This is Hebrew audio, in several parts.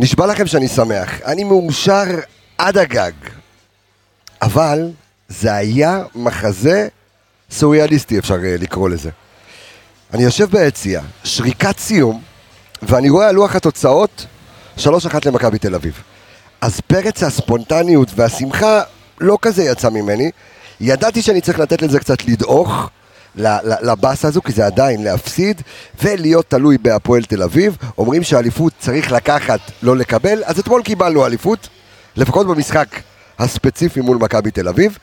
נשבע לכם שאני שמח. אני מאושר עד הגג. אבל זה היה מחזה סוריאליסטי, אפשר אה, לקרוא לזה. אני יושב ביציע, שריקת סיום, ואני רואה על לוח התוצאות 3-1 למכבי תל אביב. אז פרץ הספונטניות והשמחה לא כזה יצא ממני. ידעתי שאני צריך לתת לזה קצת לדעוך לבאסה הזו, כי זה עדיין להפסיד ולהיות תלוי בהפועל תל אביב. אומרים שאליפות צריך לקחת, לא לקבל, אז אתמול קיבלנו אליפות, לפחות במשחק הספציפי מול מכבי תל אביב,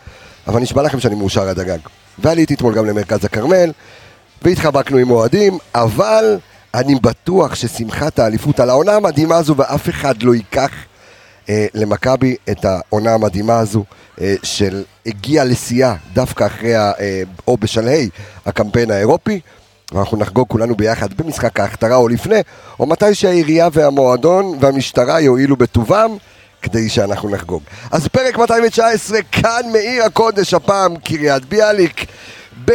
אבל נשבע לכם שאני מאושר עד הגג. ועליתי אתמול גם למרכז הכרמל, והתחבקנו עם אוהדים, אבל אני בטוח ששמחת האליפות על העונה המדהימה הזו, ואף אחד לא ייקח אה, למכבי את העונה המדהימה הזו, אה, של הגיע לשיאה דווקא אחרי, ה, אה, או בשלהי הקמפיין האירופי. ואנחנו נחגוג כולנו ביחד במשחק ההכתרה או לפני, או מתי שהעירייה והמועדון והמשטרה יואילו בטובם כדי שאנחנו נחגוג. אז פרק 219, כאן מעיר הקודש, הפעם קריית ביאליק, ב...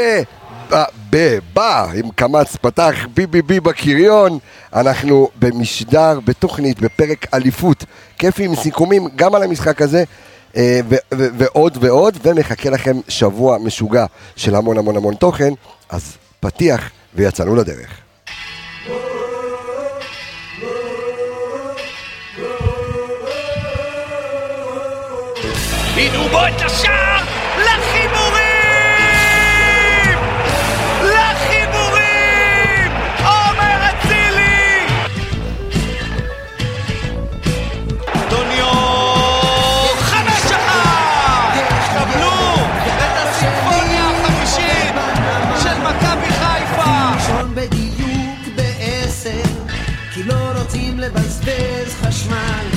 ב... ב... עם קמץ פתח BBB בקריון, אנחנו במשדר, בתוכנית, בפרק אליפות, כיפי עם סיכומים גם על המשחק הזה. אה, ועוד ועוד, ומחכה לכם שבוע משוגע של המון המון המון תוכן, אז פתיח ויצאנו לדרך. הנה בו את השער ראשון בדיוק בעשר, כי לא רוצים לבזבז חשמל.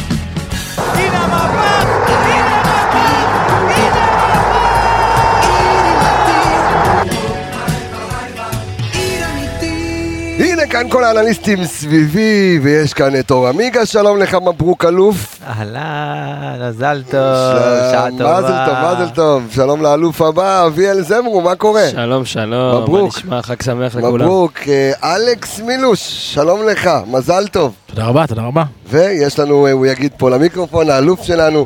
כאן כל האנליסטים סביבי, ויש כאן את אור עמיגה, שלום לך מברוק אלוף. אהלן, מזל טוב, שעה טובה. מזל טוב, מזל טוב, שלום לאלוף הבא, אביאל זמרו, מה קורה? שלום, שלום. מברוק. מה נשמע? חג שמח לכולם. מברוק, אה, אלכס מילוש, שלום לך, מזל טוב. תודה רבה, תודה רבה. ויש לנו, אה, הוא יגיד פה למיקרופון, האלוף שלנו,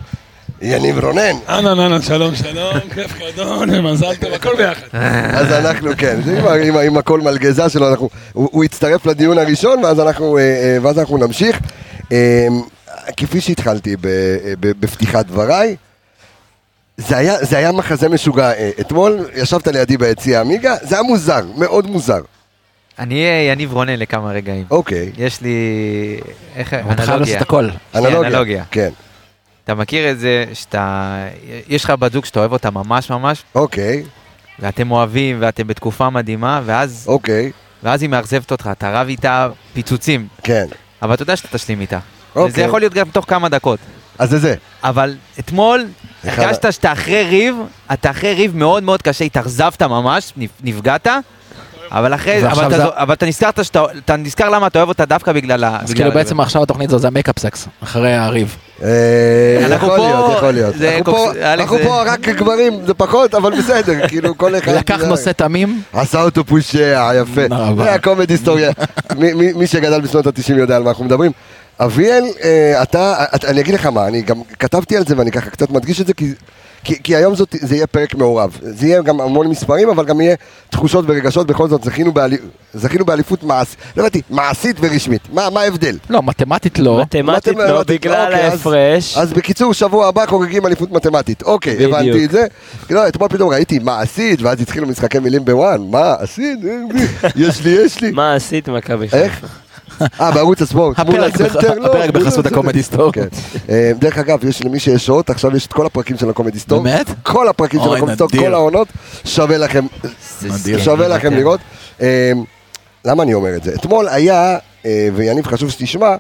יניב רונן. אהלן, אהלן, שלום, שלום, כיף גדול, מזל טוב, הכל ביחד. אז אנחנו, כן, זה עם, הכל מלגזה שלו, אנחנו, הוא, יצטרף לדיון הראשון, ואז אנחנו, אה, אה, ואז אנחנו נמשיך. אה, כפי שהתחלתי ב, ב, בפתיחת דבריי, זה היה, זה היה מחזה משוגע אה, אתמול, ישבת לידי ביציע עמיגה, זה היה מוזר, מאוד מוזר. אני אהיה יניב רונן לכמה רגעים. אוקיי, יש לי... איך... אנלוגיה. את הכל. אנלוגיה. אנלוגיה. כן, אתה מכיר את זה שאתה... יש לך בת זוג שאתה אוהב אותה ממש ממש, אוקיי, ואתם אוהבים, ואתם בתקופה מדהימה, ואז, אוקיי, ואז היא מאכזבת אותך, אתה רב איתה פיצוצים, כן. אבל אתה יודע שאתה תשלים איתה. אוקיי. וזה יכול להיות גם תוך כמה דקות. אז זה זה. אבל אתמול הרגשת שאתה אחרי ריב, אתה אחרי ריב מאוד מאוד קשה, התאכזבת ממש, נפ- נפגעת, אבל אחרי, ועכשיו אבל אתה, זה- אבל אתה נזכרת שאתה, אתה נזכר למה אתה אוהב אותה דווקא בגלל ה... אז כאילו. בעצם עכשיו התוכנית הזו זה המקאפ סקס, אחרי הריב. אה, יכול להיות, יכול להיות. זה אנחנו פה- זה- רק גברים, זה פחות, אבל בסדר, כאילו כל אחד... לקח נושא תמים, עשה אותו פושע, יפה. זה הקומד היסטוריה. מי- שגדל בשנות ה-90 יודע על מה אנחנו מדברים. אביאל, אה, אתה- אני אגיד לך מה, אני גם כתבתי על זה ואני ככה קצת מדגיש את זה, כי... כי, כי היום זאת, זה יהיה פרק מעורב, זה יהיה גם המון מספרים, אבל גם יהיה תחושות ורגשות, בכל זאת זכינו, באלי, זכינו באליפות מעשית, לא הבנתי, מעשית ורשמית, מה, מה ההבדל? לא, מתמטית לא, מתמטית לא, מתמטית, בגלל אוקיי, אז- ההפרש. אז בקיצור, שבוע הבא חוגגים אליפות מתמטית. אוקיי, בדיוק. הבנתי את זה. לא, אתמול פתאום ראיתי מה עשית, ואז התחילו משחקי מילים בוואן. מה עשית? יש לי, יש לי. מה עשית מכבי? חיפה? אה, בערוץ הספורט. הפרק? לא, בחסות הסנטר. הקומדי סטור. כן. אה, דרך אגב, יש למי שיש שעות, עכשיו יש את כל הפרקים של הקומדי סטור. באמת? כל הפרקים של הקומדי סטור. כל העונות, שווה לכם. שווה לכם לראות. אה, למה אני אומר את זה? אתמול היה, אה, ויניב חשוב שתשמע,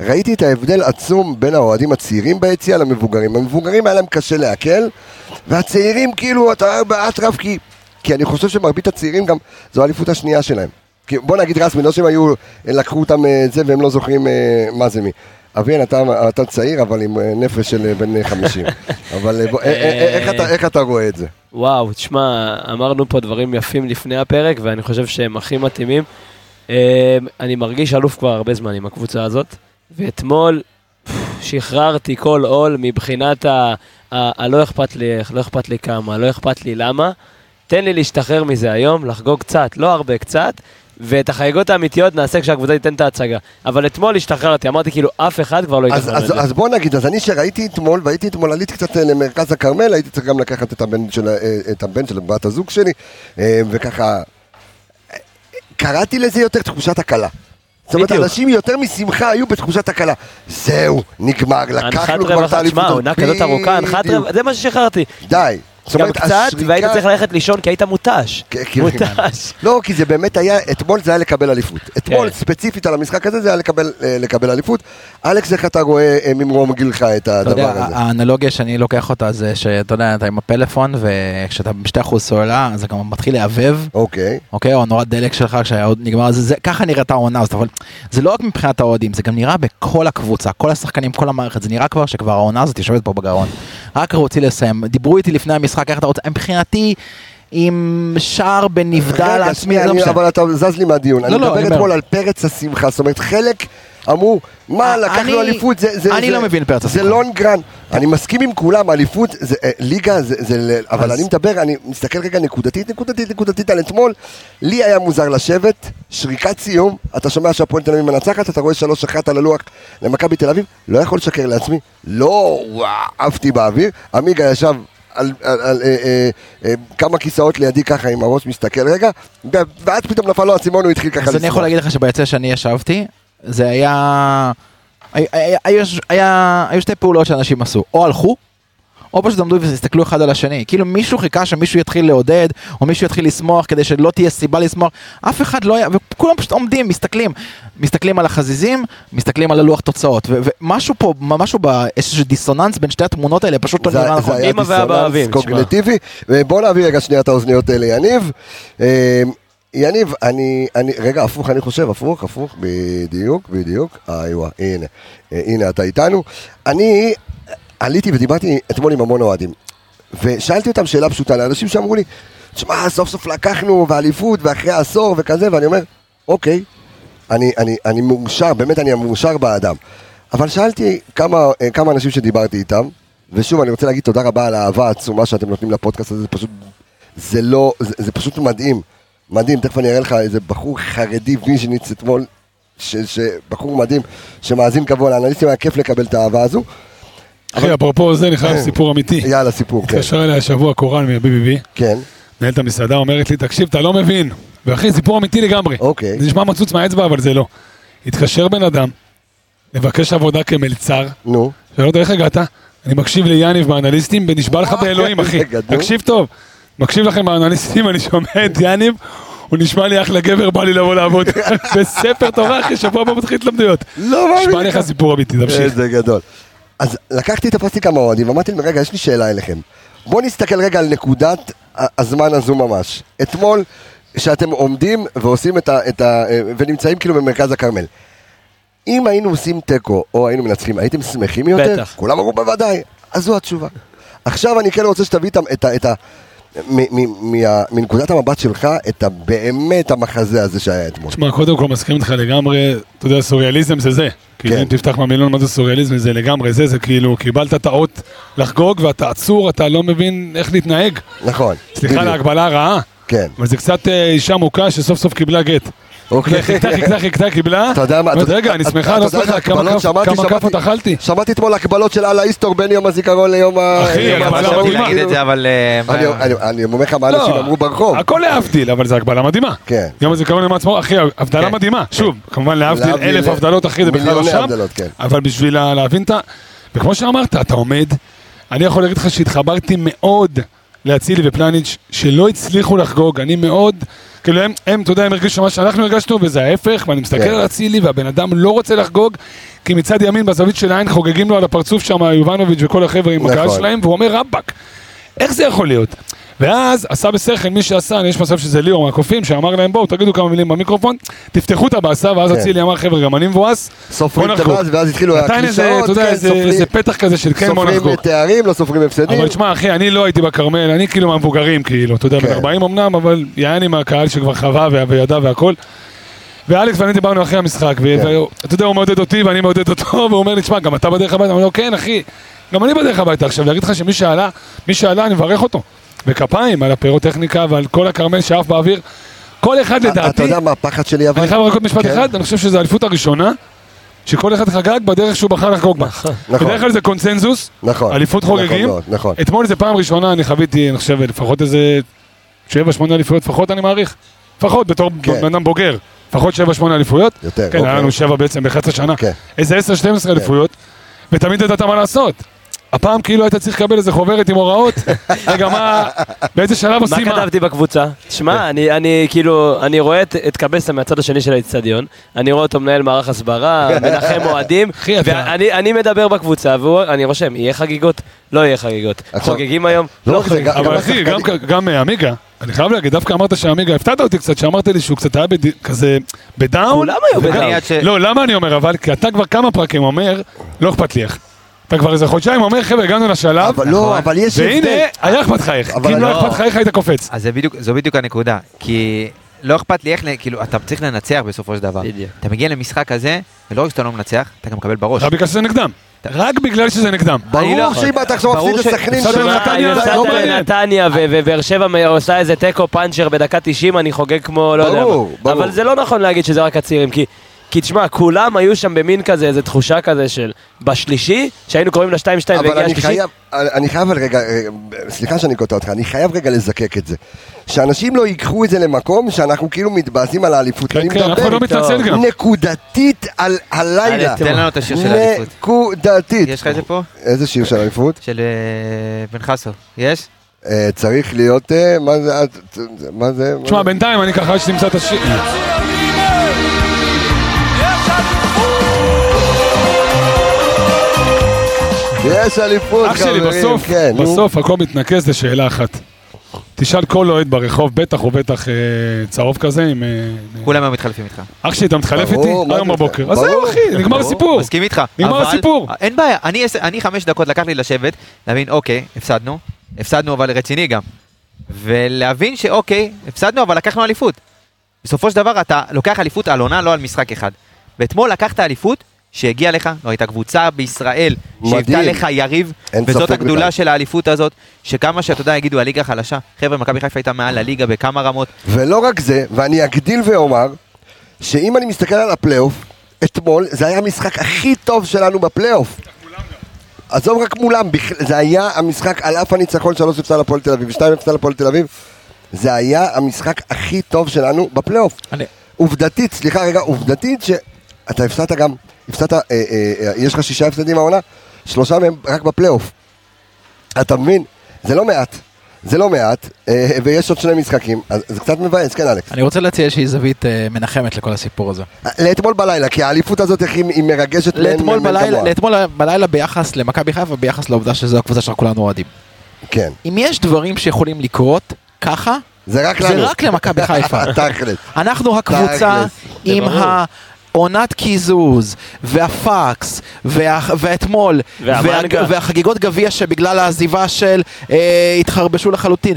ראיתי את ההבדל עצום בין האוהדים הצעירים ביציע למבוגרים. המבוגרים היה להם קשה לעכל, והצעירים כאילו, אתה אומר באטרף, כי, כי אני חושב שמרבית הצעירים גם, זו האליפות השנייה שלהם. בוא נגיד רסמי, לא שהם היו, לקחו אותם אה, זה והם לא זוכרים אה, מה זה מי. אביאן, אתה, אתה צעיר, אבל עם אה, נפש של אה, בן אה, 50. אבל אה, בוא, אה, אה, אה, איך, אתה, איך אתה רואה את זה? וואו, תשמע, אמרנו פה דברים יפים לפני הפרק, ואני חושב שהם הכי מתאימים. אה, אני מרגיש אלוף כבר הרבה זמן עם הקבוצה הזאת, ואתמול שחררתי כל עול מבחינת. ה- הלא אכפת לי איך, לא אכפת לי כמה, לא אכפת לי למה. תן לי להשתחרר מזה היום, לחגוג קצת, לא הרבה, קצת, ואת החגיגות האמיתיות נעשה כשהקבוצה תיתן את ההצגה. אבל אתמול השתחררתי, אמרתי כאילו אף אחד כבר לא אז, יתכנן אז, את זה. אז בוא נגיד, אז אני שראיתי אתמול, והייתי אתמול, עליתי קצת אה, למרכז הכרמל, הייתי צריך גם לקחת את הבן של, אה, את הבן של בת הזוג שלי, אה, וככה, קראתי לזה יותר תחושת הקלה. זאת אומרת. אנשים יותר משמחה היו בתחושת הקלה. זהו, נגמר, הנחת לקחנו כבר את רווחה, האליפות. תשמע, עונה כזאת ארוכה, הנחת. רווחה, זה מה ששחררתי. די. זאת גם אומרת, קצת, השריקה- והיית צריך ללכת לישון כי היית מותש. כן, כן. מותש. לא, כי זה באמת היה, אתמול זה היה לקבל אליפות. אתמול, כן. ספציפית על המשחק הזה, זה היה לקבל, אה, לקבל אליפות. אלכס, איך אתה רואה אה, ממרום גילך את אתה הדבר יודע, הזה? האנלוגיה שאני לוקח אותה זה שאתה יודע, אתה עם הפלאפון וכשאתה ב-2% סוללה, אז זה גם מתחיל לעבב. אוקיי. אוקיי, או הנורת דלק שלך כשהעוד נגמר, זה, זה, ככה נראית העונה הזאת, אבל זה לא רק מבחינת האוהדים, זה גם נראה בכל הקבוצה, כל השחקנים, כל המערכת, זה נראה כבר שכבר העונה הזאת יושבת פה בגרון. רק רוצים לסיים, דיברו איתי לפני המשחק, איך אתה רוצה, מבחינתי, עם שער בנבדל עצמי, לא אני- משנה. אבל אתה זז לי מהדיון. אני לא, אני מדבר אומר. אתמול על פרץ השמחה, זאת אומרת, חלק אמרו, מה, אני- לקחנו אליפות, זה... זה- אני זה- לא מבין פרץ זה השמחה. לונגרן. אני מסכים עם כולם, אליפות, זה אה, ליגה, זה... זה אבל אז- אני מדבר, אני מסתכל רגע נקודתית, נקודתית, נקודתית על אתמול. לי היה מוזר לשבת, שריקת סיום, אתה שומע שהפועל תל אביב מנצחת, אתה רואה 3-1 על הלוח למכבי תל אביב, לא יכול לשקר לעצמי, לא וואו, עפתי באוויר, עמיגה ישב על, על, על אה, אה, אה, כמה כיסאות לידי ככה עם הראש מסתכל רגע, ואז פתאום נפל לו האסימון, הוא התחיל ככה אז אני יכול להגיד לך שביציע שאני ישבתי, זה היה... היה- היה- היה- היה- היו שתי פעולות שאנשים עשו, או הלכו, או פשוט עמדו והסתכלו אחד על השני. כאילו מישהו חיכה שמישהו יתחיל לעודד, או מישהו יתחיל לשמוח כדי שלא תהיה סיבה לשמוח. אף אחד לא היה, וכולם פשוט עומדים, מסתכלים. מסתכלים על החזיזים, מסתכלים על הלוח תוצאות. ומשהו פה, משהו באיזשהו דיסוננס בין שתי התמונות האלה, פשוט לא זה, נראה זה נכון. היה אמא ואבא דיסוננס. קוגנטיבי, ובוא נעביר רגע שנייה את האוזניות האלה ליניב. אה, יניב, אני, אני, רגע, הפוך, אני חושב, הפוך, הפוך, בדיוק, בדיוק, איווה, הנה, אה, הנה אתה איתנו. אני עליתי ודיברתי אתמול עם המון אוהדים, ושאלתי אותם שאלה פשוטה, לאנשים שאמרו לי, תשמע, סוף סוף לקחנו, ואליפות, ואחרי עשור וכזה, ואני אומר, אוקיי, אני, אני, אני מאושר, באמת אני מאושר באדם. אבל שאלתי כמה, אה, כמה אנשים שדיברתי איתם, ושוב, אני רוצה להגיד תודה רבה על האהבה העצומה שאתם נותנים לפודקאסט הזה, זה פשוט, זה לא, זה, זה פשוט מדהים, מדהים, תכף אני אראה לך איזה בחור חרדי ויז'ניץ אתמול, ש, ש, בחור מדהים, שמאזין קבוע לאנליסטים, היה כיף לקבל את האהבה הזו. אחי, אפרופו זה, אני חייב סיפור אמיתי. יאללה, סיפור, כן. התקשר אליי השבוע קורן מ-BBB, כן, מנהלת המסעדה, אומרת לי, תקשיב, אתה לא מבין. ואחי, סיפור אמיתי לגמרי. אוקיי. זה נשמע מצוץ מהאצבע, אבל זה לא. התקשר בן אדם, לבקש עבודה כמלצר, נו, שואל אותו, איך הגעת? אני מקשיב ליאניב באנליסטים, ונשבע לך באלוהים, אחי. זה גדול. תקשיב טוב. מקשיב לכם באנליסטים, אני שומע את יאניב, הוא נשמע לי אחלה גבר, בא לי לבוא לעבוד. בספר תורה, אחי, שבוע הבא מתחיל התלמדויות. לא מאמין נשמע לך סיפור אמיתי, תמשיך. איזה גדול. אז לקחתי, תפסתי כמה אוהדים, ואמרתי להם, רגע, יש לי שאלה אליכם. בואו נסתכל רגע על נקודת הזמן הזו ממש. אתמול, שאתם עומדים ועושים את ה... את ה ונמצאים כאילו במרכז הכרמל. אם היינו עושים תיקו, או היינו מנצחים, הייתם שמחים יותר? בטח. כולם אמרו בוודאי. אז זו התשובה. עכשיו אני כן רוצה שתביא את ה... את ה, את ה מנקודת המבט שלך, את באמת המחזה הזה שהיה אתמול. תשמע, קודם כל מסכים איתך לגמרי, אתה יודע, סוריאליזם זה זה. כאילו, כן. אם תפתח מהמילון מה זה סוריאליזם, זה לגמרי זה, זה כאילו, קיבלת את האות לחגוג ואתה עצור, אתה לא מבין איך להתנהג. נכון. סליחה על. ההגבלה הרעה, כן. אבל זה קצת אה, אישה מוכה שסוף סוף קיבלה גט. אוקיי. חיכתה, חיכתה, חיכתה, קיבלה. אתה יודע מה, רגע, אני שמחה, לא שמחה, כמה שמעתי- כאפות אכלתי. שמעתי אתמול הקבלות של על ההיסטור בין יום הזיכרון ליום ה... אחי, העצמאות, מדהימה. אה, אני- אומר לך מה אנשים אמרו ברחוב. לא, הכל להבדיל, אבל זה הגבלה מדהימה. כן. יום הזיכרון יום העצמאות, אחי, הבדלה כן. מדהימה. שוב, כמובן להבדיל אלף הבדלות, אחי, זה בכלל לא שם. כן. אבל בשביל לה- להבין את ה... וכמו שאמרת, אתה עומד, אני יכול להגיד לך שהתחברתי מאוד לאצילי ופלניץ', שלא הצליחו לחגוג, אני מאוד... כאילו הם, הם, אתה יודע, הם הרגישו מה שאנחנו הרגשנו, וזה ההפך, ואני מסתכל כן. על אצילי, והבן אדם לא רוצה לחגוג, כי מצד ימין, בזווית של העין, חוגגים לו על הפרצוף שם, יובנוביץ' וכל החבר'ה עם הקהל נכון. שלהם, והוא אומר, רבאק, איך זה יכול להיות? ואז עשה בשכל, מי שעשה, יש מצב שזה ליאור מהקופים, שאמר להם בואו תגידו כמה מילים במיקרופון, תפתחו את הבאסה, ואז כן. אצילי אמר חבר'ה גם אני מבואס, סופרים את. הבאז, ואז התחילו הקלישאות, כן, איזה- פתח כזה של כן בוא נחגוג. סופרים תארים, לא סופרים הפסדים. אבל תשמע אחי, אני לא הייתי בכרמל, אני כאילו מהמבוגרים כאילו, אתה יודע, כן. בן 40 אמנם, אבל יעני מהקהל שכבר חווה וידע והכל. ואלכס ואני דיברנו אחרי המשחק. ואתה יודע, הוא מעודד אותי ואני מעודד אותו, והוא אומר לי, תשמע, גם אתה בדרך הביתה? אני אומר לו, כן, אחי, גם אני בדרך הביתה. עכשיו, להגיד לך שמי שעלה, מי שעלה, אני מברך אותו. וכפיים על הפירוטכניקה ועל כל הכרמל שעף באוויר. כל אחד אתה לדעתי, יודע מה הפחד שלי אבל? אני חייב רק עוד משפט כן. אחד, אני חושב שזו האליפות הראשונה, שכל אחד חגג בדרך שהוא בחר לחגוג בה. נכון. בדרך כלל זה קונצנזוס, נכון. אליפות נכון חוגגים. נכון. אתמול זה פעם ראשונה, אני חוויתי, אני חושב, לפחות איזה שבע, שמונה אליפויות, לפחות אני מעריך. לפחות בתור כן. בן אדם בוגר. לפחות שבע, שמונה אליפויות. יותר, כן, היה אוקיי. לנו שבע בעצם בחצי שנה. כן. איזה עשר, 12 אליפויות, ותמיד ידעת מה לעשות. הפעם כאילו היית צריך לקבל איזה חוברת עם הוראות, רגע, מה, באיזה שלב מה עושים מה? כתבתי בקבוצה? שמע, אני, אני כאילו, אני רואה את, את קבסה מהצד השני של האיצטדיון, אני רואה אותו מנהל מערך הסברה, מנחם אוהדים, ואני אני מדבר בקבוצה, ואני רושם, יהיה חגיגות? לא יהיה חגיגות. חוגגים היום? לא לא חוגגים. אבל אחי, גם, גם אה, עמיגה, אני חייב להגיד, דווקא אמרת שעמיגה, הפתעת אותי קצת, שאמרת לי שהוא קצת היה בד... כזה ב down. כולם היו ב down. ש- לא, למה אני אומר אבל? כי אתה כבר כמה פרקים אומר, לא אכפת לי איך. אתה כבר איזה חודשיים אומר, חבר'ה, הגענו לשלב, אבל לא, אבל יש והנה, הבדל. היה אכפת לך איך. אבל כי אם לא לא. אכפת לך איך היית קופץ. אז זה בדיוק, זו בדיוק הנקודה, כי לא אכפת לי איך, ל- כאילו, אתה צריך לנצח בסופו של דבר. בדיוק. אתה מגיע למשחק כזה, ולא רק שאתה לא מנצח, אתה גם מקבל בראש. רק בגלל שזה נגדם. רק בגלל שזה נגדם. אני לא- ברור שאם אתה עכשיו ברור מפסיד ש- לסכנין הפסדת שם, לנתניה, אם לא הפסדת מעניין. לנתניה ו- ובאר שבע מ- עושה איזה תיקו פאנצ'ר בדקה 90, אני חוגג כמו לא יודע ברור, מה. ברור. אבל זה לא נכון להגיד שזה רק הצעירים, כי... כי תשמע, כולם היו שם במין כזה, איזה תחושה כזה של בשלישי, שהיינו קוראים לה 2-2 אבל והגיע אני השלישי. חייב, אני חייב אבל רגע, אה, סליחה שאני קוטע אותך, אני חייב רגע לזקק את זה. שאנשים לא ייקחו את זה למקום שאנחנו כאילו מתבאסים על האליפות. כן, אני כן, אף אחד לא מדבר מתנצל גם. נקודתית על הלילה. תן לנו את השיר של האליפות. נקודתית. יש לך את זה פה? איזה שיר של אליפות? של אה, בן חסו. יש? אה, צריך להיות, מה זה, מה זה? תשמע? בינתיים אני ככה, עד שתמצא את השיר. יש אליפות, אח שלי, חברים, בסוף, כן. בסוף הכל מתנקז לשאלה אחת. תשאל כל אוהד ברחוב, בטח ובטח אה, צהוב כזה עם... אה, כולם היום מתחלפים איתך. אח שלי, אתה מתחלף איתי? היום בבוקר. אז. זהו, אחי, נגמר הסיפור. מסכים איתך. נגמר אבל- הסיפור. אין בעיה, אני אני חמש דקות לקח לי לשבת, להבין, אוקיי, הפסדנו, הפסדנו אבל רציני גם. ולהבין שאוקיי, הפסדנו אבל לקחנו אליפות. בסופו של דבר אתה לוקח אליפות על עונה, לא על משחק אחד. ואתמול לקחת אליפות שהגיעה לך, לא הייתה קבוצה בישראל שהיוותה. לך יריב, וזאת הגדולה בכלל. של האליפות הזאת, שכמה שאתה יודע, יגידו הליגה חלשה, חבר'ה, מכבי חיפה הייתה מעל הליגה בכמה רמות, ולא רק זה, ואני אגדיל ואומר, שאם אני מסתכל על הפלייאוף, אתמול זה היה המשחק הכי טוב שלנו בפלייאוף. עזוב רק מולם, זה היה המשחק על אף הניצחון 3 הפסד לפועל תל אביב ו-2 הפסד לפועל תל אביב. זה היה המשחק הכי טוב שלנו בפלייאוף. אני- עובדתית, סליחה רגע, עובדתית שאתה הפסדת גם, הפסדת, אה, אה, אה, יש לך שישה הפסדים העונה, שלושה מהם רק בפלייאוף. אתה מבין? זה לא מעט. זה לא מעט, אה, ויש עוד שני משחקים, אז זה קצת מבאס, כן אלכס. אני רוצה להציע איזושהי זווית אה, מנחמת לכל הסיפור הזה. לאתמול בלילה, כי האליפות הזאת היא היא מרגשת בלילה, כמוה. לאתמול בלילה ביחס למכבי חיפה, ביחס לעובדה שזו הקבוצה שאנחנו כולנו אוהדים. כן, אם יש דברים שיכולים לקרות ככה, זה רק זה. רק למכבי חיפה. תכלס. אנחנו הקבוצה עם ברור. העונת קיזוז, והפקס, וה, ואתמול, והמנגה. וה, והחגיגות גביע שבגלל העזיבה של אה, התחרבשו לחלוטין.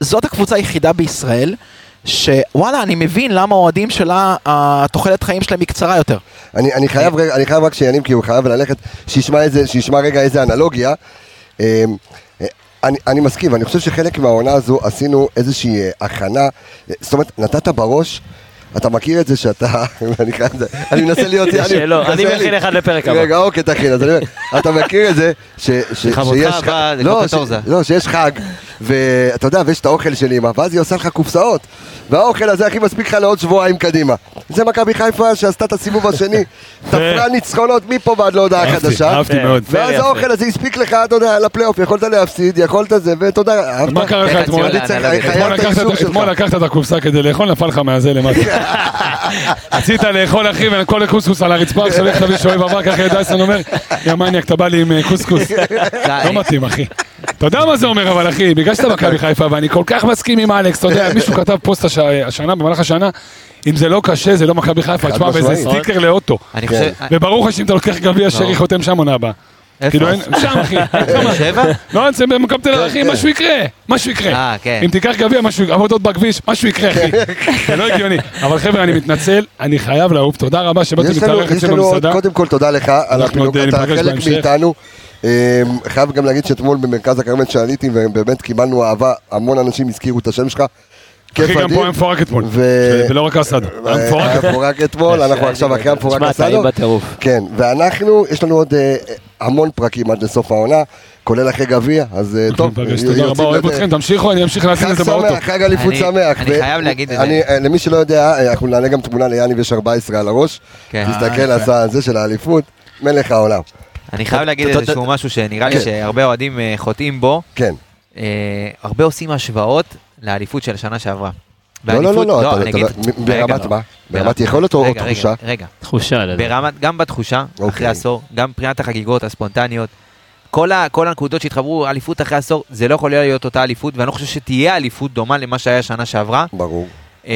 זאת הקבוצה היחידה בישראל, שוואלה, אני מבין למה האוהדים שלה, התוחלת חיים שלהם היא קצרה יותר. אני, אני, חייב, רגע- אני חייב רק שיניב, כי הוא חייב ללכת, שישמע, איזה, שישמע רגע איזה אנלוגיה. אמ, אה, אני, אני מסכים, אני חושב שחלק מהעונה הזו עשינו איזושהי אה, הכנה, אה, זאת אומרת, נתת בראש, אתה מכיר את זה שאתה, אני מנסה להיות, אני. מכין אחד לפרק הבא. רגע, אוקיי, תכין, אז אני אומר, אתה מכיר את זה, שיש הבא, לא. לא, שיש חג, ואתה יודע, ויש את האוכל של אמא, ואז היא עושה לך קופסאות, והאוכל הזה הכי מספיק לך לעוד שבועיים קדימה. זה מכבי חיפה שעשתה את הסיבוב השני, תפרה ניצחונות מפה ועד להודעה חדשה. אהבתי כן. מאוד. ואז. האוכל הזה הספיק לך, אתה יודע, לפלייאוף, יכולת להפסיד, יכולת זה, ותודה, אהבת. מה קרה לך אתמול? אתמול לקחת את הקופסה כדי לאכול, נפל לך מהזה למטה. רצית לאכול אחי וכל הקוסקוס על הרצפה, עכשיו איך תביא שואב עבר, ככה דייסון אומר, יא מניאק, אתה בא לי עם אה, קוסקוס. לא מתאים אחי. אתה יודע מה זה אומר אבל אחי, בגלל שאתה מכבי חיפה ואני כל כך מסכים עם אלכס, אתה יודע, מישהו כתב פוסט הש- השנה, במהלך השנה, אם זה לא קשה זה לא מכבי חיפה, תשמע, וזה. סטיקר לאוטו. וברור לך שאם אתה לוקח גביע שרי חותם שם עונה הבאה. כאילו אין, שם אחי, באר שבע? לא, זה במקום תל אביב, אחי, כן. משהו יקרה, משהו יקרה. אה, כן. אם תיקח גביע, משהו, עבודות בכביש, משהו יקרה, אחי. זה לא הגיוני. אבל חבר'ה, אני מתנצל, אני חייב לעוף, תודה רבה שבאתם לנו, להתארח עוד, במסעדה. קודם כל תודה לך על אנחנו הפינוק, עוד אתה חלק. מאיתנו. אמ, חייב גם להגיד שאתמול במרכז הכרמל שעליתי ובאמת קיבלנו אהבה, המון אנשים הזכירו את השם שלך. כיף אחי, גם אדיר. פה היה מפורק אתמול, ולא רק אסד, היה אה, מפורק. היה מפורק אתמול, אנחנו עכשיו אחרי המפורק תשמע, טעים. בטירוף. כן, ואנחנו, יש לנו עוד אה, המון פרקים עד לסוף העונה, כולל אחרי גביע, אז אה, טוב, יוצאים תודה רבה, אוהב. אתכם, תמשיכו, אני אמשיך להאזין חג לזה באוטו. שמח, חג אליפות אני- שמח. אני חייב להגיד את זה. אני, אה, למי שלא יודע, אה, אנחנו נעלה גם תמונה ליאני ויש 14 על הראש. כן. תסתכל, עשה זה של האליפות, מלך העולם. אני חייב להגיד איזשהו משהו שנראה לי כן. שהרבה אוהדים אה, חוטאים בו. כן. אה, הרבה עושים השוואות לאליפות של השנה שעברה. לא, לא, לא, לא, ברמת רגע, מה? ברמת- יכולת או רגע, רגע, תחושה? רגע, תחושה לדעתי. ברמת, גם בתחושה, אחרי אוקיי. עשור, גם מבחינת החגיגות הספונטניות. כל, ה, כל הנקודות שהתחברו, אליפות אחרי עשור, זה לא יכול להיות אותה אליפות, ואני לא חושב שתהיה אליפות דומה למה שהיה שנה שעברה. ברור. אה,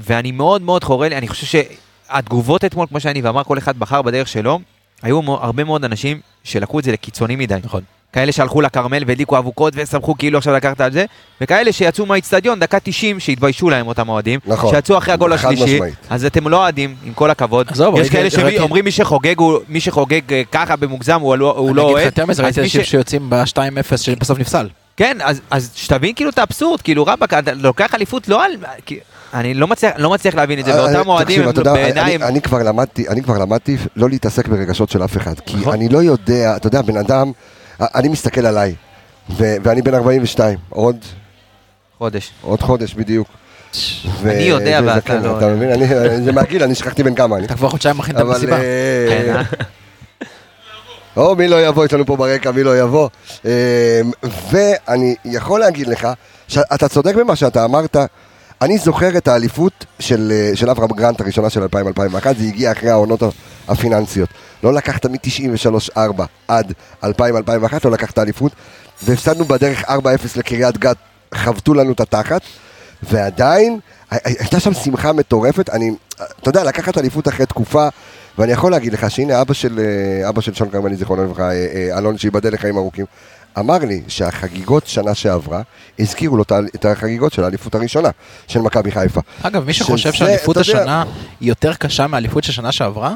ואני מאוד מאוד חורה לי, אני חושב שהתגובות אתמול, כמו שאני ואמר, כל אחד בחר בדרך שלו, היו הרבה מאוד אנשים שלקחו את זה לקיצוני מדי. נכון. כאלה שהלכו לכרמל והדליקו אבוקות ושמחו כאילו עכשיו לקחת על זה, וכאלה שיצאו מהאיצטדיון דקה 90 שהתביישו להם אותם אוהדים, נכון. שיצאו אחרי הגול השלישי, משמעית. אז אתם לא אוהדים, עם כל הכבוד. עזוב, יש כאלה שאומרים מי שחוגג הוא- מי שחוגג אה, ככה במוגזם הוא לא הוא אני לא אגיד לך אוהד. יותר מזה, ראיתי אנשים שיוצאים ב-2-0 שבסוף נפסל. כן, אז, אז שתבין כאילו את האבסורד, כאילו רבאק, אתה לוקח אליפות לא על... אני לא מצליח, לא מצליח להבין את זה, אה, ואותם אוהדים תקשיב, הם אתה יודע, בעיניי... אני- אני כבר למדתי, אני כבר למדתי לא להתעסק ברגשות של אף אחד. כי נכון. אני לא יודע, אתה יודע, בן אדם, אני מסתכל עליי, ו- ואני בן 42, עוד חודש. עוד חודש בדיוק. ו- אני יודע ואתה לא. אתה מבין? אני- זה מהגיל, אני שכחתי בן כמה אני. אתה כבר חודשיים מכין את. המסיבה. אה, אה? או מי לא יבוא, יש לנו פה ברקע מי לא יבוא. אה, ואני יכול להגיד לך, שאתה צודק במה שאתה אמרת, אני זוכר את האליפות של, אה, של אברהם גרנט הראשונה של 2000-2001, זה הגיע אחרי העונות הפיננסיות. לא לקחת מ-93-4 עד 2000-2001, לא לקחת אליפות, והפסדנו בדרך 4-0 לקריית גת, חבטו לנו את התחת, ועדיין הי- הי- הייתה שם שמחה מטורפת. אני, אתה יודע, לקחת אליפות אחרי תקופה, ואני יכול להגיד לך שהנה אבא של, אה, אבא של שון כרמלי, זיכרונו לברכה, אה, אה, אלון, שייבדל לחיים ארוכים, אמר לי שהחגיגות שנה שעברה, הזכירו לו את החגיגות של האליפות הראשונה של מכבי חיפה. אגב, מי שחושב שהאליפות יודע- השנה היא יותר קשה מהאליפות של שנה שעברה,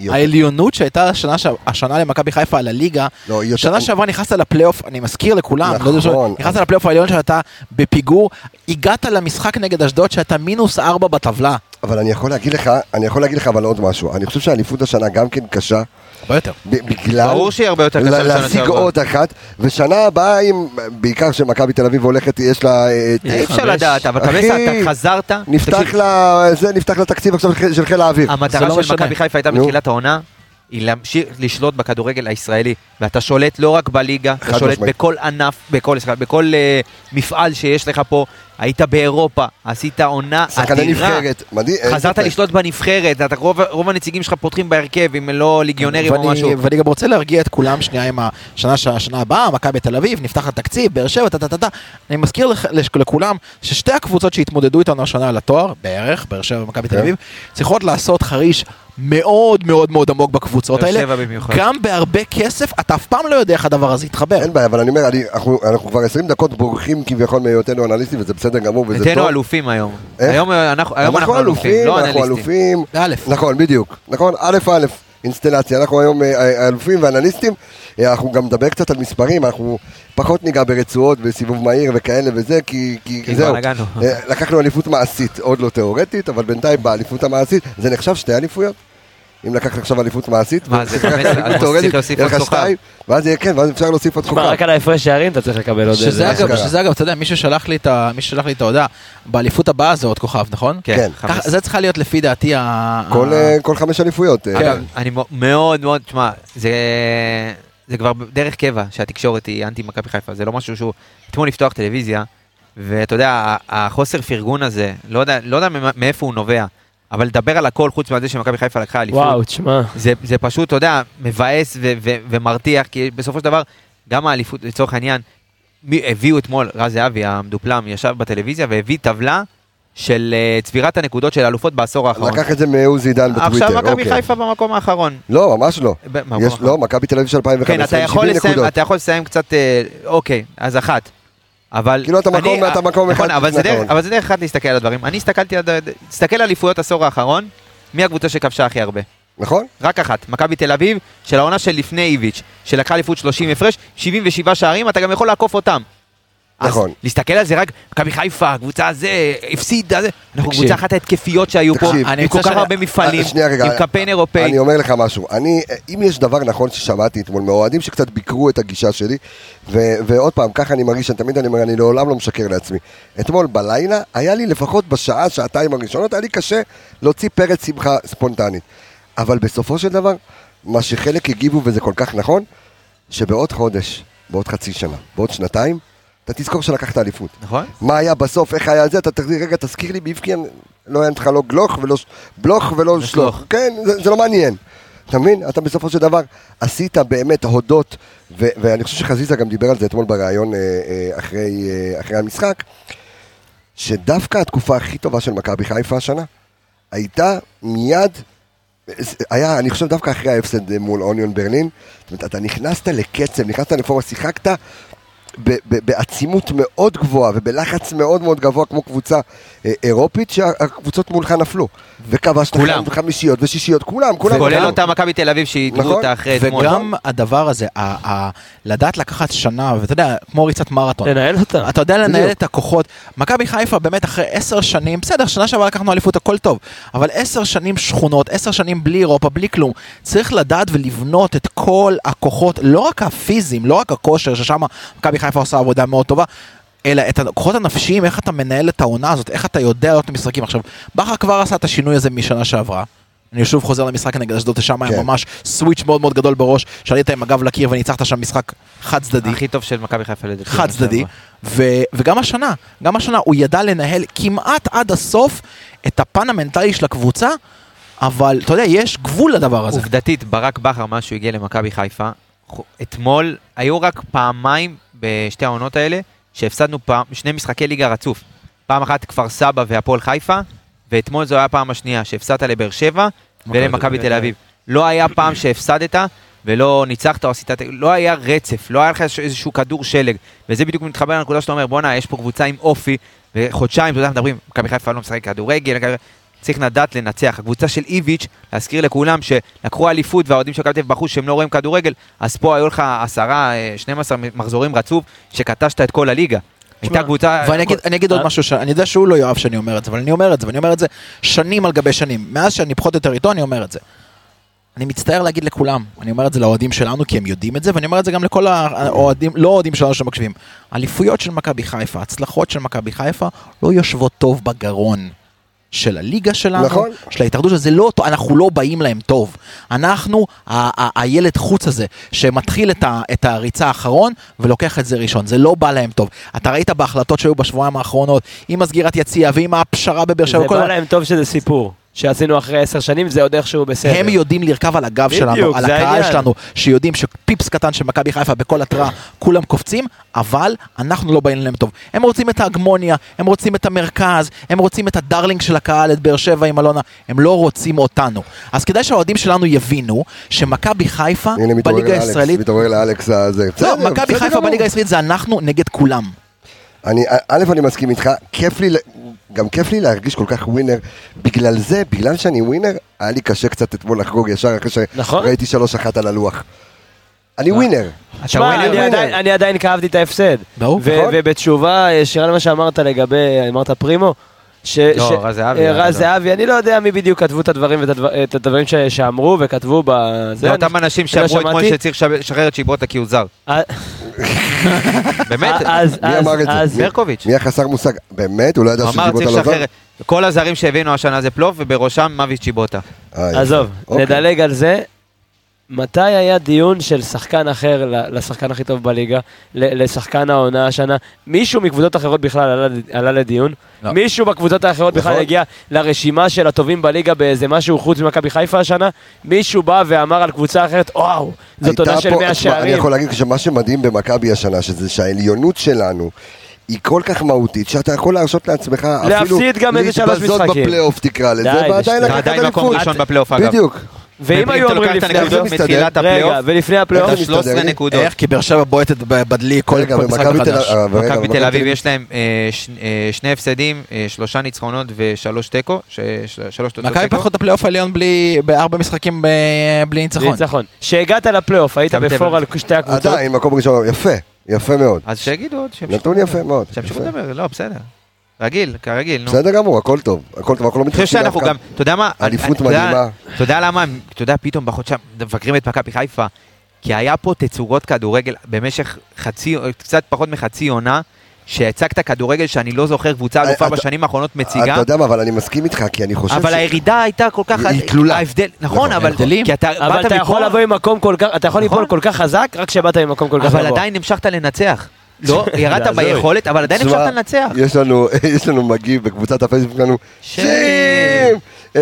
יותר- העליונות שהייתה השנה, ש- השנה למכבי חיפה על הליגה, לא, יותר- שנה שעברה נכנסת לפלייאוף, אני מזכיר לכולם, לא יודע נכון. נכנסת לפלייאוף העליון שאתה בפיגור, הגעת למשחק נגד אשדוד שאתה מינוס ארבע בטבלה. אבל אני יכול להגיד לך, אני יכול להגיד לך אבל עוד משהו. אני חושב שהאליפות השנה גם כן קשה, הרבה יותר. בגלל... ברור שהיא הרבה יותר קשה ל- משנה להשיג. עוד אחת, ושנה הבאה, אם, בעיקר שמכבי תל אביב הולכת, יש לה... אה, אי אפשר. לדעת, אבל קבסה, אתה חזרת, נפתח לה, זה, נפתח לתקציב עכשיו של- חיל האוויר. המטרה לא של. מכבי חיפה הייתה. בתחילת העונה, היא להמשיך לשלוט בכדורגל הישראלי, ואתה שולט לא רק בליגה, אתה שולט משמעית. בכל ענף, בכל, סליחה, בכל אה, מפעל שיש לך פה, היית באירופה, עשית עונה אדירה, מדהים. חזרת לשלוט בנבחרת, אתה, רוב, רוב הנציגים שלך פותחים בהרכב, אם לא ליגיונרים או ואני- משהו. ואני גם רוצה להרגיע את כולם שנייה עם השנה השנה הבאה, מכבי תל אביב, נפתח התקציב, באר שבע, טה-טה-טה. אני מזכיר לכ- לכולם ששתי הקבוצות שהתמודדו איתנו השנה על התואר, בערך, באר שבע ומכבי תל כן. אביב, צריכות לעשות חריש מאוד מאוד מאוד עמוק בקבוצות האלה. גם בהרבה כסף, אתה אף פעם לא יודע איך הדבר הזה יתחבר. אין בעיה, אבל אני אומר, אני- אנחנו אנחנו כבר 20 דקות בורחים כביכול מהיותנו אנליסטים, וזה בסדר גמור, וזה טוב. אלופים היום. איך? היום אנחנו היום אנחנו אלופים, לא אנחנו אנליסטים. אלופים. באלף. נכון, בדיוק. נכון, א' א', אינסטלציה. אנחנו היום אה, אה, אלופים ואנליסטים. אה, אנחנו גם נדבר קצת על מספרים, אנחנו פחות ניגע ברצועות וסיבוב מהיר וכאלה וזה, כי כי כי זהו. לקחנו אליפות מעשית, עוד לא תיאורטית, אבל בינתיים באליפות המעשית, זה נחשב שתי אליפויות? אם לקחת עכשיו אליפות מעשית, מה, זה ותיקח 15, אליפות אז צריך להוסיף עוד כוכב. שתיים, ואז יהיה כן, ואז אפשר להוסיף עוד כוכב. רק על ההפרש שערים אתה צריך לקבל עוד איזה... שזה אגב, אתה יודע, מישהו שלח לי את ההודעה, באליפות הבאה זה עוד כוכב, נכון? כן. כן, ככה- 15. זה צריכה להיות לפי דעתי ה... כל, אה, חמש אליפויות. אה, אגב, אני מאוד מאוד, תשמע, זה, זה כבר דרך קבע שהתקשורת היא אנטי מכבי חיפה, זה לא משהו שהוא, אתמול לפתוח טלוויזיה, ואתה יודע, החוסר פרגון הזה, לא יודע, לא יודע מאיפה הוא נובע, אבל לדבר על הכל חוץ מזה שמכבי חיפה לקחה אליפות, וואו, תשמע. זה, זה פשוט, אתה יודע, מבאס ו- ו- ומרתיח, כי בסופו של דבר, גם האליפות, לצורך העניין, מי, הביאו אתמול, רז זהבי המדופלם, ישב בטלוויזיה והביא טבלה של אה, צבירת הנקודות של האלופות בעשור האחרון. לקח את זה מעוזי דן בטוויטר. עכשיו מכבי אוקיי. חיפה במקום האחרון. לא, ממש לא. יש. לא, מכבי תל אביב של 2015, כן, אתה יכול, 70 לסיים, נקודות. אתה יכול לסיים קצת, אה, אוקיי, אז אחת. אבל... כאילו אתה מקום- אתה מקום נכון, אחד אבל לפני זה דרך-. אבל זה דרך אחת להסתכל על הדברים. אני הסתכלתי, על- תסתכל על אליפויות עשור האחרון, מי הקבוצה שכבשה הכי הרבה? נכון? רק אחת, מכבי תל אביב, של העונה של לפני איביץ', שלקחה אליפות 30 הפרש, 77 שערים, אתה גם יכול לעקוף אותם. נכון. אז להסתכל על זה רק, מכבי חיפה, הקבוצה הזה, הפסידה זה, אנחנו תקשיב. קבוצה אחת ההתקפיות שהיו פה, תקשיב. אני עם כל כך הרבה מפעלים, אה, שנייה רגע, עם קמפיין אירופאי. אני אומר לך משהו, אני, אם יש דבר נכון ששמעתי אתמול מאוהדים שקצת ביקרו את הגישה שלי, ו, ועוד פעם, ככה אני מרגיש, אני תמיד אני אומר, אני לעולם לא משקר לעצמי. אתמול בלילה, היה לי לפחות בשעה, שעתיים הראשונות, היה לי קשה להוציא פרץ שמחה ספונטנית. אבל בסופו של דבר, מה שחלק הגיבו, וזה כל כך נכון, שבעוד חודש, בעוד חצי שנה, בעוד שנתיים, אתה תזכור שלקחת אליפות. נכון? מה היה בסוף, איך היה זה, אתה תחזיר, רגע, תזכיר לי, באבקין לא היה לך לא גלוך ולא בלוך ולא שלוך. כן, זה, זה לא מעניין. אתה מבין? אתה בסופו של דבר עשית באמת הודות, ו- ואני חושב שחזיזה גם דיבר על זה אתמול בריאיון אה, אה, אחרי, אה, אחרי המשחק, שדווקא התקופה הכי טובה של מכבי חיפה השנה, הייתה מיד, היה, אני חושב דווקא אחרי ההפסד מול אוניון ברלין, זאת אומרת, אתה נכנסת לקצב, נכנסת לפורמה, שיחקת בעצימות מאוד גבוהה ובלחץ מאוד מאוד גבוה כמו קבוצה אה, אירופית שהקבוצות מולך נפלו וכבשת כולם. חמישיות ושישיות, כולם, כולם. כולל כולם. אותה מכבי תל אביב שהידרו נכון. אותה אחרי אתמול. וגם הדבר הזה, ה- ה- לדעת לקחת שנה, ואתה יודע, כמו ריצת מרתון. לנהל אותה. אתה יודע לנהל. את הכוחות. מכבי חיפה באמת אחרי עשר שנים, בסדר, שנה שעברה לקחנו אליפות, הכל טוב, אבל עשר שנים שכונות, עשר שנים בלי אירופה, בלי כלום. צריך לדעת ולבנות את כל הכוחות, לא רק הפיזיים, לא רק הכושר, ששם מכבי חיפה עושה עבודה מאוד טובה. אלא את הכוחות הנפשיים, איך אתה מנהל את העונה הזאת, איך אתה יודע לעלות למשחקים. עכשיו, בכר כבר עשה את השינוי הזה משנה שעברה. אני שוב חוזר למשחק נגד אשדוד, היה כן. ממש סוויץ' מאוד מאוד גדול בראש, שעלית עם הגב לקיר וניצחת שם משחק חד צדדי. הכי טוב של מכבי חיפה לדעתי. חד צדדי, ו- וגם השנה, גם השנה הוא ידע לנהל כמעט עד הסוף את הפן המנטלי של הקבוצה, אבל אתה יודע, יש גבול לדבר הזה. עובדתית, ברק בכר, מאז שהוא הגיע למכבי חיפה, אתמול היו רק פעמיים בשתי העונות האלה, שהפסדנו פעם, שני משחקי ליגה רצוף. פעם אחת כפר סבא והפועל חיפה, ואתמול זו הייתה הפעם השנייה, שהפסדת לבאר שבע ולמכבי תל אביב. לא היה פעם שהפסדת ולא ניצחת או עשית, לא היה רצף, לא היה לך איזשהו- כדור שלג. וזה בדיוק מתחבר לנקודה שאתה אומר, בואנה, יש פה קבוצה עם אופי, וחודשיים, אתה יודע, מדברים, מכבי חיפה לא משחק כדורגל, צריך לדעת לנצח. הקבוצה של איביץ', להזכיר לכולם שלקחו אליפות והאוהדים של מכבי תל אביב בחוץ שהם לא רואים כדורגל, אז פה היו לך עשרה, אה, 12 מחזורים רצוף, שקטשת את כל הליגה. הייתה קבוצה... ואני אגיד, אני אגיד עוד אה? משהו, שאני יודע שהוא לא יאהב שאני אומר את זה, אבל אני אומר את זה, ואני אומר את זה שנים על גבי שנים. מאז שאני פחות יותר איתו, אני אומר את זה. אני מצטער להגיד לכולם, אני אומר את זה לאוהדים שלנו, כי הם יודעים את זה, ואני אומר את זה גם לכל האוהדים, לא אוהדים שלנו שמקשיבים. אליפויות של מכבי חיפה, הצלחות של מכבי חיפה, לא יושבות טוב בגרון. של הליגה שלנו, נכון. של ההתאחדות שלנו, זה לא טוב, אנחנו לא באים להם טוב. אנחנו, ה- ה- הילד חוץ הזה, שמתחיל את, ה- את הריצה האחרון ולוקח את זה ראשון, זה לא בא להם טוב. אתה ראית בהחלטות שהיו בשבועיים האחרונות, עם הסגירת יציאה ועם הפשרה בבאר שבע, זה כל בא להם טוב שזה סיפור. שעשינו אחרי עשר שנים, זה עוד איכשהו בסדר. הם יודעים לרכב על הגב בדיוק, שלנו, על הקהל העניין. שלנו, שיודעים שפיפס קטן של מכבי חיפה בכל התראה, כולם קופצים, אבל אנחנו לא באים להם טוב. הם רוצים את ההגמוניה, הם רוצים את המרכז, הם רוצים את הדרלינג של הקהל, את באר שבע עם אלונה, הם לא רוצים אותנו. אז כדאי שהאוהדים שלנו יבינו שמכבי חיפה הנה מתעורר בליגה לאלכס, הישראלית, מתעורר לאלכס הזה. לא, מכבי חיפה. בליגה הישראלית זה אנחנו נגד כולם. אני, א', אני מסכים איתך, כיף לי, גם כיף לי להרגיש כל כך ווינר. בגלל זה, בגלל שאני ווינר, היה לי קשה קצת אתמול לחגוג ישר אחרי נכון. שראיתי שלוש אחת על הלוח. אני ווינר. תשמע, אני. עדיין- כאבתי את ההפסד. ברור, נכון. ובתשובה ישירה למה שאמרת לגבי, אמרת פרימו? ש, לא, ש- רז זהבי, אה, רז לא. זהבי, אני לא יודע מי בדיוק כתבו את הדברים ואת הדבר- את הדברים ש- שאמרו וכתבו בזה. זה אותם אנשים לא שאמרו אתמול שמעתי. שצריך לשב- לשחרר את שיברוטה כי הוא זר. אה, באמת, אז, מי אז, אמר את זה? אז, מי- ברקוביץ'. מי החסר מושג? באמת? הוא לא ידע על הזר? לשחרר. כל הזרים שהבאנו השנה זה פלוף, ובראשם מוות צ'יבוטה. אה. עזוב, אוקיי. נדלג על זה. מתי היה דיון של שחקן אחר ל- לשחקן הכי טוב בליגה, ל- לשחקן העונה השנה? מישהו מקבוצות אחרות בכלל עלה, עלה לדיון? לא. מישהו בקבוצות האחרות בכלל. הגיע לרשימה של הטובים בליגה באיזה משהו חוץ ממכבי חיפה השנה? מישהו בא ואמר על קבוצה אחרת, וואו, זאת עונה של פה- 100 תשמע, אני שערים. יכול להגיד שמה שמדהים במכבי השנה, שזה שהעליונות שלנו היא כל כך מהותית, שאתה יכול להרשות לעצמך אפילו להפסיד גם איזה שלוש להתבזות. בפלייאוף תקרא לזה, די, ועדיין לקחת אתה עדיין מקום אליפות. ראשון בפלייאוף אגב. בדיוק. ואם אם היו אתה אומרים לפני זה, מתחילת הפלייאוף, ולפני הפלייאוף, זה 13 מסתדר? נקודות. איך? כי באר שבע בועטת בדלי כל משחק מחדש. מכבי תל אביב יש להם אה, אה, שני הפסדים, אה, שלושה ניצחונות ושלוש תיקו, מכבי. פתחו את הפלייאוף העליון בארבע משחקים בלי ניצחון. ניצחון. שהגעת לפלייאוף, היית. בפער על שתי הקבוצות. עדיין, מקום ראשון, יפה, יפה מאוד. אז שיגידו עוד, נתון. יפה מאוד. שימשיכו. לדבר, לא, בסדר. רגיל, כרגיל, נו. בסדר גמור, הכל טוב, הכל טוב, אנחנו לא אני חושב מתחשבים שאנחנו באף אחד. גם, אתה יודע מה? אליפות אני- אתה מדהימה. אתה יודע למה, אתה יודע, פתאום בחודשיים מבקרים את מכבי חיפה, כי היה פה תצוגות כדורגל במשך חצי, קצת פחות מחצי עונה, שהצגת כדורגל שאני לא זוכר קבוצה אלופה אה, אתה- בשנים האחרונות אתה מציגה, יודע מה, אבל אני מסכים איתך, כי אני חושב אבל ש... הירידה הייתה כל כך... היא תלולה. ההבדל, נכון, נכון, אבל... אתה אבל אתה יכול לבוא ממקום כל כך, אתה יכול נכון. ליפול כל כך חזק, רק כשבאת ממקום כל כך אבל גבוה. עדיין המשכת לנצח. לא, ירדת. ביכולת, אבל עדיין המשכת לנצח. יש לנו, מגיב בקבוצת הפייסבוק שלנו, שם. אמ,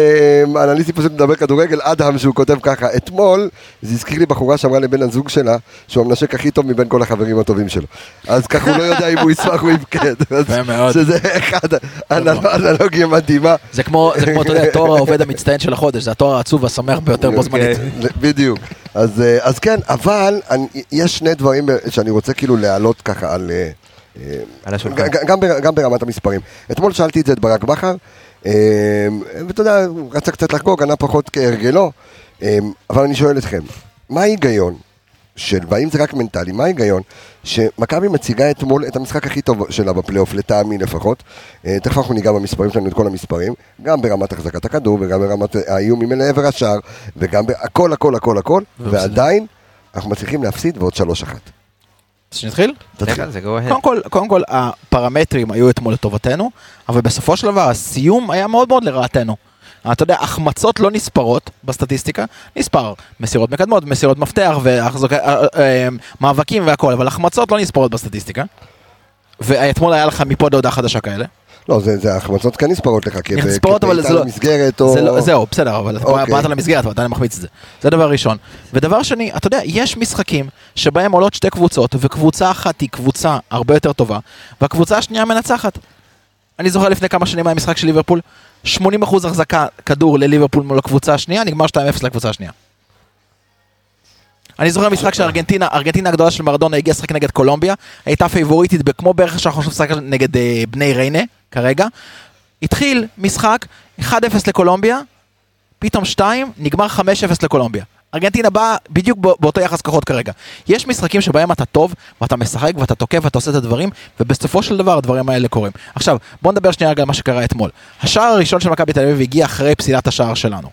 אנליסטי פשוט מדבר כדורגל, אדם שהוא כותב ככה, אתמול זה הזכיר לי בחורה שאמרה לבן הזוג שלה שהוא המנשק הכי טוב מבין כל החברים הטובים שלו. אז ככה הוא לא יודע אם הוא ישמח או יבכד. יפה מאוד. שזה אחד, אנל- אנלוגיה מדהימה. זה כמו, זה כמו, אתה יודע, תואר העובד המצטיין של החודש, זה התואר העצוב והשמח ביותר בו זמנית. כן, בדיוק. אז, אה, אז כן, אבל יש שני דברים אה, שאני רוצה כאילו להעלות ככה על... אה, אה, על השולחן. ג- גם, בר- גם ברמת המספרים. אתמול שאלתי את זה את ברק בכר, אה, ואתה יודע, רצה קצת לחגוג, ענה פחות כהרגלו, אה, אבל אני שואל אתכם, מה ההיגיון של, והאם זה רק מנטלי, מה ההיגיון שמכבי מציגה אתמול את המשחק הכי טוב שלה בפלייאוף, לטעמי לפחות, אה, תכף אנחנו ניגע במספרים שלנו, את כל המספרים, גם ברמת החזקת הכדור וגם ברמת האיומים לעבר השער, וגם בהכל הכל הכל הכל, ועדיין אנחנו מצליחים להפסיד ועוד שלוש אחת. אז שנתחיל? ahead. קודם כל, קודם כל, הפרמטרים היו אתמול לטובתנו, אבל בסופו של דבר הסיום היה מאוד מאוד לרעתנו. אתה יודע, החמצות לא נספרות בסטטיסטיקה, נספר מסירות מקדמות, מסירות מפתח ומאבקים והכל, אבל החמצות לא נספרות בסטטיסטיקה. ואתמול היה לך מפה להודעה חדשה כאלה. לא, זה, זה החמצות כן נספרות לך, כב- נספרות, אבל זה לא- למסגרת, או... זה לא, זהו, בסדר, אבל אתה אוקיי. באת למסגרת ואתה מחמיץ את זה. זה דבר ראשון. ודבר שני, אתה יודע, יש משחקים שבהם עולות שתי קבוצות, וקבוצה אחת היא קבוצה הרבה יותר טובה, והקבוצה השנייה מנצחת. אני זוכר לפני כמה שנים היה משחק של ליברפול, 80% החזקה כדור לליברפול מול הקבוצה השנייה, נגמר 2-0 לקבוצה השנייה. אני זוכר משחק של ארגנטינה, ארגנטינה הגדולה של מרדונה הגיעה לשחק נגד קולומביה, הייתה פייבוריטית כמו בערך שאנחנו עכשיו נגד אה, בני ריינה, כרגע. התחיל משחק, 1-0 לקולומביה, פתאום 2, נגמר 5-0 לקולומביה. ארגנטינה באה בדיוק בא- באותו יחס כוחות כרגע. יש משחקים שבהם אתה טוב, ואתה משחק, ואתה תוקף, ואתה עושה את הדברים, ובסופו של דבר הדברים האלה קורים. עכשיו, בוא נדבר שנייה על מה שקרה אתמול. השער הראשון של מכבי תל אביב הגיע אחרי פסילת השער שלנו.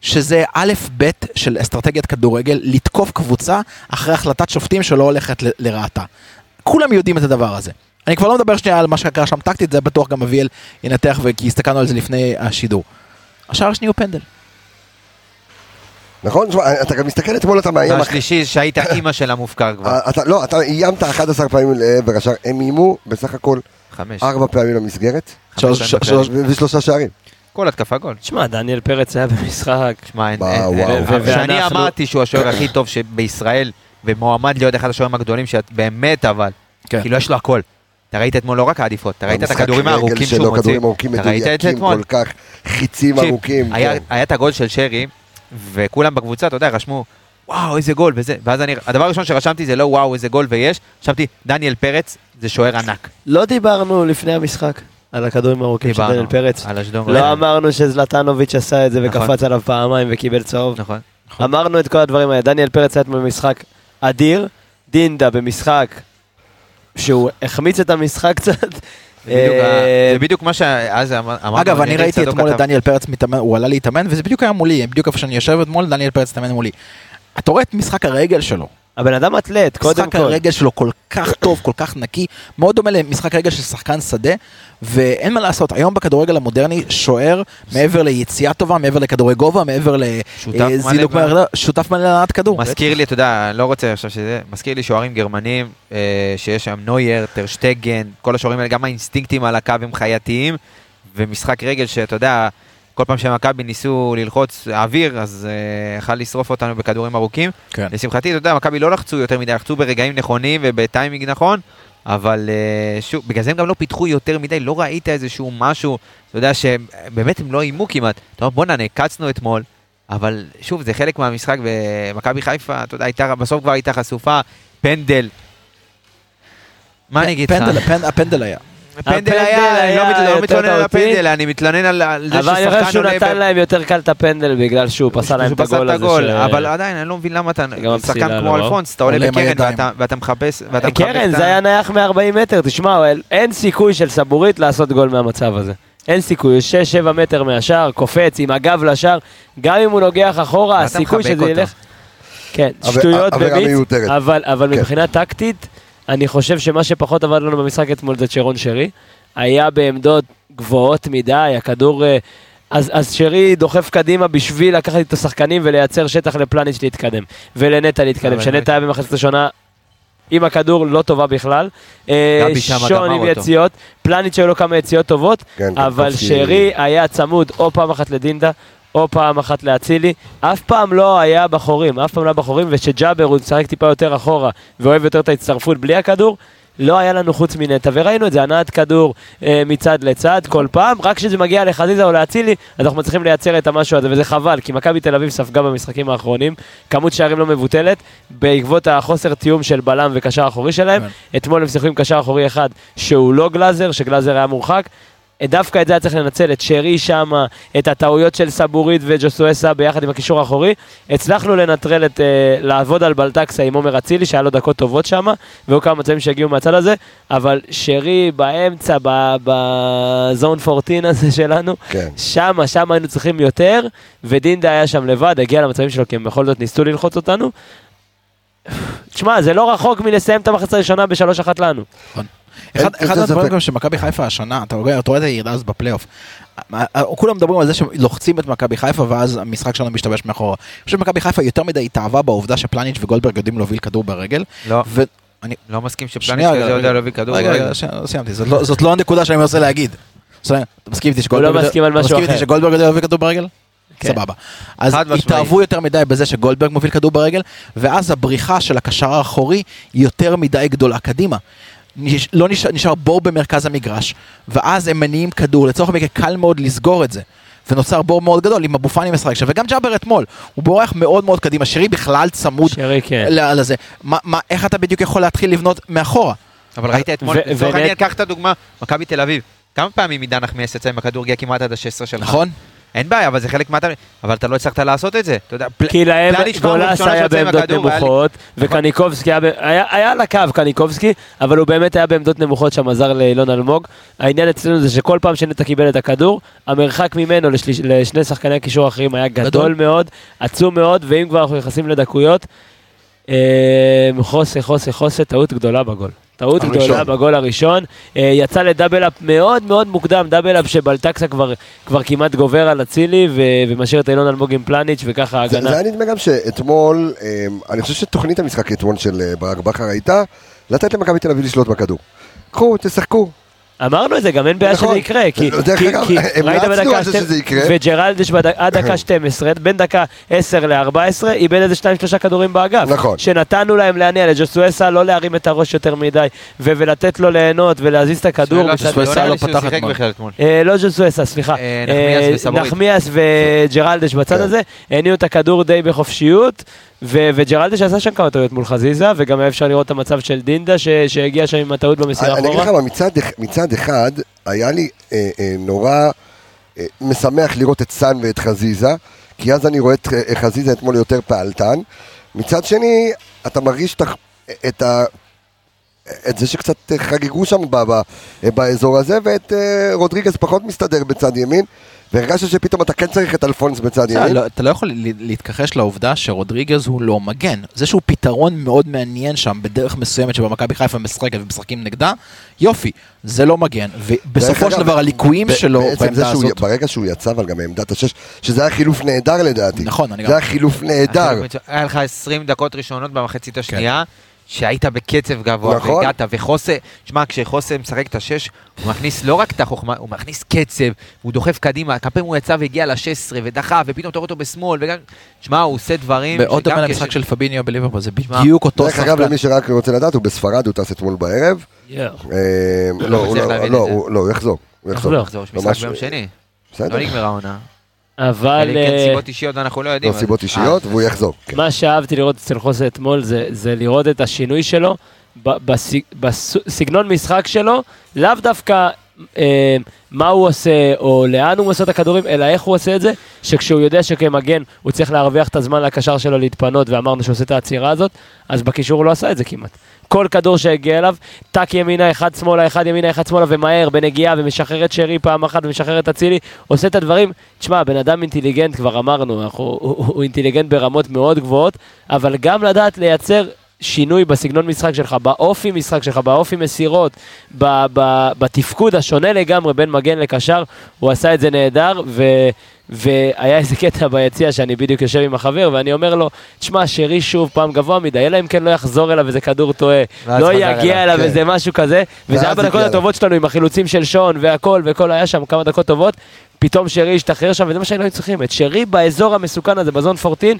שזה א' ב' של אסטרטגיית כדורגל, לתקוף קבוצה אחרי החלטת שופטים שלא הולכת לרעתה. כולם יודעים את הדבר הזה. אני כבר לא מדבר שנייה על מה שקרה שם טקטית, זה בטוח גם אביאל ינתח, כי הסתכלנו על זה לפני השידור. השער השני הוא פנדל. נכון? תשמע, אתה גם מסתכל אתמול, אתה מאיים... והשלישי שהיית אימא של המופקר כבר. אה, אתה, לא, אתה איימת 11 פעמים לעבר השער, הם איימו בסך הכל חמש. ארבע פעמים למסגרת, ושלושה שערים. כל התקפה גול. תשמע, דניאל פרץ היה במשחק. שמע, אין... וואו, אין- וואו. אין- ו- שאני ואנחנו- אמרתי שהוא השוער הכי טוב שבישראל, ומועמד להיות אחד השוערים הגדולים, שאת באמת אבל, כן. כאילו יש לו הכל. אתה ראית אתמול לא רק העדיפות, אתה ראית את המשחק הכדורים הארוכים שהוא מוציא. כדורים ארוכים מדויקים? כל כך, חיצים ארוכים. היה- כן. היה את הגול של שרי, וכולם בקבוצה, אתה יודע, רשמו, וואו, איזה גול וזה. ואז אני, הדבר הראשון שרשמתי זה לא וואו, איזה גול ויש, רשמתי, דניאל פרץ זה שוער ענק. לא דיברנו לפני המשחק על הכדורים הארוכים של דיברנו דניאל פרץ. על אשדוד. לא אמרנו שזלטנוביץ' עשה את זה נכון. וקפץ עליו פעמיים וקיבל צהוב. נכון. אמרנו את כל הדברים האלה. דניאל פרץ היה אתמול במשחק אדיר, דינדה במשחק שהוא החמיץ את המשחק קצת. זה בדיוק אה, מה שאז אמר- אמרנו. אגב, אני נראה ראיתי צדוק אתמול את. דניאל פרץ מתאמן, הוא עלה להתאמן, וזה בדיוק היה מולי, בדיוק איפה שאני יושב אתמול, דניאל פרץ התאמן מולי. אתה רואה את משחק הרגל שלו. הבן אדם אתלט, קודם משחק כל. הרגל שלו כל כך טוב, כל כך נקי, מאוד דומה למשחק רגל של שחקן שדה, ואין מה לעשות, היום בכדורגל המודרני, שוער, מעבר ליציאה טובה, מעבר לכדורי גובה, מעבר מלא ב- מהר- שותף מלא להנעת כדור. מזכיר לי, אתה יודע, לא רוצה עכשיו שזה, מזכיר לי שוערים גרמנים, אה, שיש שם נוייר, טרשטגן, כל השוערים האלה, גם האינסטינקטים על הקו הם חייתיים, ומשחק רגל שאתה יודע, כל פעם שמכבי ניסו ללחוץ אוויר, אז אה, יכל לשרוף אותנו בכדורים ארוכים. כן. לשמחתי, אתה יודע, מכבי לא לחצו יותר מדי, לחצו ברגעים נכונים ובטיימינג נכון, אבל אה, שוב, בגלל זה הם גם לא פיתחו יותר מדי, לא ראית איזשהו משהו, אתה יודע שבאמת הם לא איימו כמעט. אתה אומר, בואנה, נעקצנו אתמול, אבל שוב, זה חלק מהמשחק, ומכבי חיפה, אתה יודע, הייתה, בסוף כבר הייתה חשופה, פנדל. מה אני אגיד לך? פנדל, הפנ- הפנדל היה. פנדל הפנדל היה, אני לא לא מתלונן על. הפנדל, אני מתלונן על זה אבל אני חושב ששחקן שהוא עולה... נתן להם יותר קל את הפנדל בגלל שהוא פסל להם את הגול הזה. אבל עדיין, אני לא מבין למה אתה, שחקן כמו לא. אלפונס, אתה עולה עולה בקרן. ואתה- מחפש. קרן, זה היה נייח מ-40 מטר, תשמע, אין סיכוי של סבורית לעשות גול מהמצב הזה. אין סיכוי, הוא 6-7 מטר מהשער, קופץ עם הגב לשער, גם אם הוא נוגח אחורה, הסיכוי שזה. ילך... כן, שטויות במיץ, אבל כן. מבחינה טקטית, אני חושב שמה שפחות עבד לנו במשחק אתמול זה צ'רון שרי. היה בעמדות גבוהות מדי, הכדור... אה, אז, אז שרי דוחף קדימה בשביל לקחת את השחקנים ולייצר שטח לפלניץ' להתקדם, ולנטע להתקדם, אבל שנטע היה במחצית ראשונה עם הכדור לא טובה בכלל. שון עם. יציאות, פלניץ' היו לו כמה יציאות טובות, כן, אבל קנקובסקי- שרי היה צמוד או פעם אחת לדינדה, או פעם אחת לאצילי, אף פעם לא היה בחורים, אף פעם לא היה בחורים, ושג'אבר הוא משחק טיפה יותר אחורה, ואוהב יותר את ההצטרפות בלי הכדור, לא היה לנו חוץ מנטע, וראינו את זה, הנעת כדור אה, מצד לצד כל פעם, רק כשזה מגיע לחזיזה או לאצילי, אז אנחנו מצליחים לייצר את המשהו הזה, וזה חבל, כי מכבי תל אביב ספגה במשחקים האחרונים, כמות שערים לא מבוטלת, בעקבות החוסר תיאום של בלם וקשר אחורי שלהם, כן. אתמול הם שיחקו עם קשר אחורי אחד שהוא לא גלאזר, שגלאזר היה מורחק, דווקא את זה היה צריך לנצל, את שרי שמה, את הטעויות של סבורית וג'וסואסה ביחד עם הקישור האחורי. הצלחנו לנטרל את, אה, לעבוד על בלטקסה עם עומר אצילי, שהיה לו דקות טובות שמה, והיו כמה מצבים שהגיעו מהצד הזה, אבל שרי באמצע, בזון 14 הזה שלנו, כן. שמה, שמה היינו צריכים יותר, ודינדה היה שם לבד, הגיע למצבים שלו, כי הם בכל זאת ניסו ללחוץ אותנו. תשמע, זה לא רחוק מלסיים את המחצה הראשונה בשלוש אחת לנו. אחד. גם שמכבי חיפה השנה, אתה רואה אתה רואה את הירידה הזאת בפלייאוף. אה, אה, כולם מדברים על זה שלוחצים את מכבי חיפה ואז המשחק שלנו משתבש מאחורה. אני חושב שמכבי חיפה יותר מדי התאהבה בעובדה שפלניץ' וגולדברג יודעים להוביל כדור ברגל. לא. לא מסכים שפלניץ' כזה יודע להביא כדור. רגע, ברגל. רגע, לא סיימתי, זאת לא- זאת לא הנקודה שאני מנסה להגיד. אתה מסכים איתי שגולדברג... לא. שגולדברג יודע להביא כדור ברגל? כן. סבבה. אז. התאהבו יותר מדי בזה שגולדברג מוביל כדור ברגל, ואז הבריחה של הקשר האחורי היא יותר מדי גדולה קדימה. נש- לא נשאר, נשאר בור במרכז המגרש, ואז הם מניעים כדור, לצורך המקרה קל מאוד לסגור את זה. ונוצר בור מאוד גדול עם אבו פאני משחק שם, וגם ג'אבר אתמול, הוא בורח מאוד מאוד קדימה, שרי בכלל צמוד שרי כן. ל- לזה. מה, מה, איך אתה בדיוק יכול להתחיל לבנות מאחורה? אבל ראית אתמול, ו- לצורך העניין, קח את הדוגמה, מכבי תל אביב. כמה פעמים עידן נחמיאס יצא עם הכדור, הגיע כמעט עד ה-16 שלך. נכון? אין בעיה, אבל זה חלק מהתהליך. אבל אתה לא הצלחת לעשות את זה. אתה יודע, כי להם גולס היה בעמדות נמוכות, וקניקובסקי היה על הקו קניקובסקי, אבל הוא באמת היה בעמדות נמוכות שם, עזר לאילון אלמוג. העניין אצלנו זה שכל פעם שנטע קיבל את הכדור, המרחק ממנו לשני שחקני הקישור האחרים היה גדול גדול. מאוד, עצום מאוד, ואם כבר אנחנו נכנסים לדקויות, אה, חוסה, חוסה, חוסה, טעות גדולה בגול. טעות הראשון. גדולה בגול הראשון, אה, יצא לדאבל אפ מאוד מאוד מוקדם, דאבל אפ שבלטקסה כבר, כבר כמעט גובר על אצילי ו- ומשאיר את אילון אלמוג עם פלניץ' וככה ההגנה. זה היה נדמה גם שאתמול, אמ, אני חושב שתוכנית המשחק אתמול של אה, ברק בכר הייתה לתת למכבי תל אביב לשלוט בכדור. קחו, תשחקו. אמרנו את זה, גם אין בעיה נכון. שזה יקרה, כי, הם ראית בדקה על זה שתי- שזה יקרה. וג'רלדש בד- עד דקה 12, בין דקה 10 ל-14, איבד איזה 2-3 כדורים באגף. נכון. שנתנו להם להניע לג'וסואסה, לא להרים את הראש יותר מדי, ולתת לו ליהנות ולהזיז את הכדור. ג'וסואסה לא פתח אתמול. אה, לא ג'וסואסה, סליחה. אה, נחמיאס אה, וסבורית. נחמיאס וג'רלדש בצד כן. הזה, הניעו את הכדור די בחופשיות, ו- וג'רלדש עשה שם כמה טעויות מול חזיזה, וגם היה אפשר לראות את המצב של דינדה, ש- שהגיע שם עם הטעות במסירה אני אגיד לך אחורה. מה, מצד, מצד אחד, היה לי אה, אה, נורא אה, משמח לראות את סאן ואת חזיזה, כי אז אני רואה את אה, חזיזה אתמול יותר פעלתן. מצד שני, אתה מרגיש את, את, ה, את זה שקצת חגגו שם ב, ב, באזור הזה, ואת אה, רודריגז פחות מסתדר בצד ימין, והרגשת שפתאום אתה כן צריך את אלפונס בצד ימין. לא- אתה לא יכול להתכחש לעובדה שרודריגז הוא לא מגן. זה שהוא פתרון מאוד מעניין שם בדרך מסוימת שבה מכבי חיפה משחקת ומשחקים נגדה, יופי, זה לא מגן. ובסופו של דבר הליקויים שלו בעמדה הזאת, ברגע שהוא יצא, אבל גם מעמדת השש, שזה היה חילוף נהדר לדעתי. נכון, אני גם- זה היה חילוף נהדר. היה לך 20 דקות ראשונות במחצית השנייה, שהיית בקצב גבוה, נכון. והגעת, וחוסה, שמע, כשחוסה משחק את השש, הוא מכניס לא רק את החוכמה, הוא מכניס קצב, הוא דוחף קדימה, כמה פעמים הוא יצא והגיע לשש עשרה, ודחף, ופתאום אתה רואה אותו בשמאל, וגם, שמע, הוא עושה דברים, מאוד דומה למשחק כש- של פביניו בליברפול, זה בדיוק אותו דרך אגב, שחקן. למי שרק רוצה לדעת, הוא בספרד, הוא טס אתמול בערב. אה, לא, הוא לא, לא, לא, הוא יחזור. הוא יחזור. יש משחק ביום שני, בסדר. לא נגמרה העונה. אבל אלא אם כן אה, סיבות אישיות אנחנו לא יודעים. לא, סיבות אישיות, והוא יחזור. כן. מה שאהבתי לראות אצל חוסה אתמול זה, זה לראות את השינוי שלו בסגנון משחק שלו, לאו דווקא אה, מה הוא עושה או לאן הוא מוסר את הכדורים, אלא איך הוא עושה את זה, שכשהוא יודע שכמגן הוא צריך להרוויח את הזמן לקשר שלו להתפנות, ואמרנו שהוא עושה את העצירה הזאת, אז בקישור הוא לא עשה את זה כמעט. כל כדור שהגיע אליו, טאק ימינה, אחד שמאלה, אחד ימינה, אחד שמאלה, ומהר, בנגיעה, ומשחרר את שרי פעם אחת, ומשחרר את אצילי, עושה את הדברים. תשמע, בן אדם אינטליגנט, כבר אמרנו, אנחנו, הוא, הוא, הוא אינטליגנט ברמות מאוד גבוהות, אבל גם לדעת לייצר שינוי בסגנון משחק שלך, באופי משחק שלך, באופי מסירות, ב, ב, בתפקוד השונה לגמרי בין מגן לקשר, הוא עשה את זה נהדר, ו, והיה איזה קטע ביציע שאני בדיוק יושב עם החבר, ואני אומר לו, תשמע, שרי שוב פעם גבוה מדי, אלא אם כן לא יחזור אליו איזה כדור טועה, לא יגיע אליו, כן. איזה משהו כזה, וזה היה בדקות הטובות שלנו עם החילוצים של שון והכל, וכל היה שם כמה דקות טובות, פתאום שרי השתחרר שם, וזה מה שהיינו צריכים, את שרי באזור המסוכן הזה, בזון 14,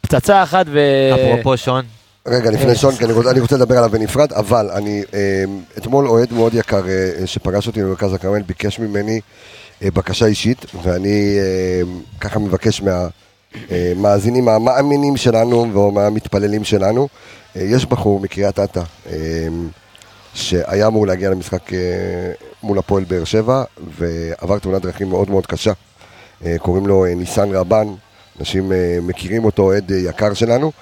פצצה אחת ו... אפרופו שון, רגע, לפני אה, שון, כי אני רוצה- אני רוצה לדבר עליו בנפרד, אבל אני, אה, אתמול אוהד מאוד יקר אה, שפגש אותי במרכז הכרמל, ביקש ממני אה, בקשה אישית, ואני אה, ככה מבקש מהמאזינים, המאמינים שלנו ומהמתפללים שלנו, אה, יש בחור מקריית אתא, אה, שהיה אמור להגיע למשחק אה, מול הפועל באר שבע, ועבר תאונת דרכים מאוד מאוד קשה. אה, קוראים לו אה, ניסן רבן, אנשים אה, מכירים אותו, אוהד אה, יקר שלנו, אה,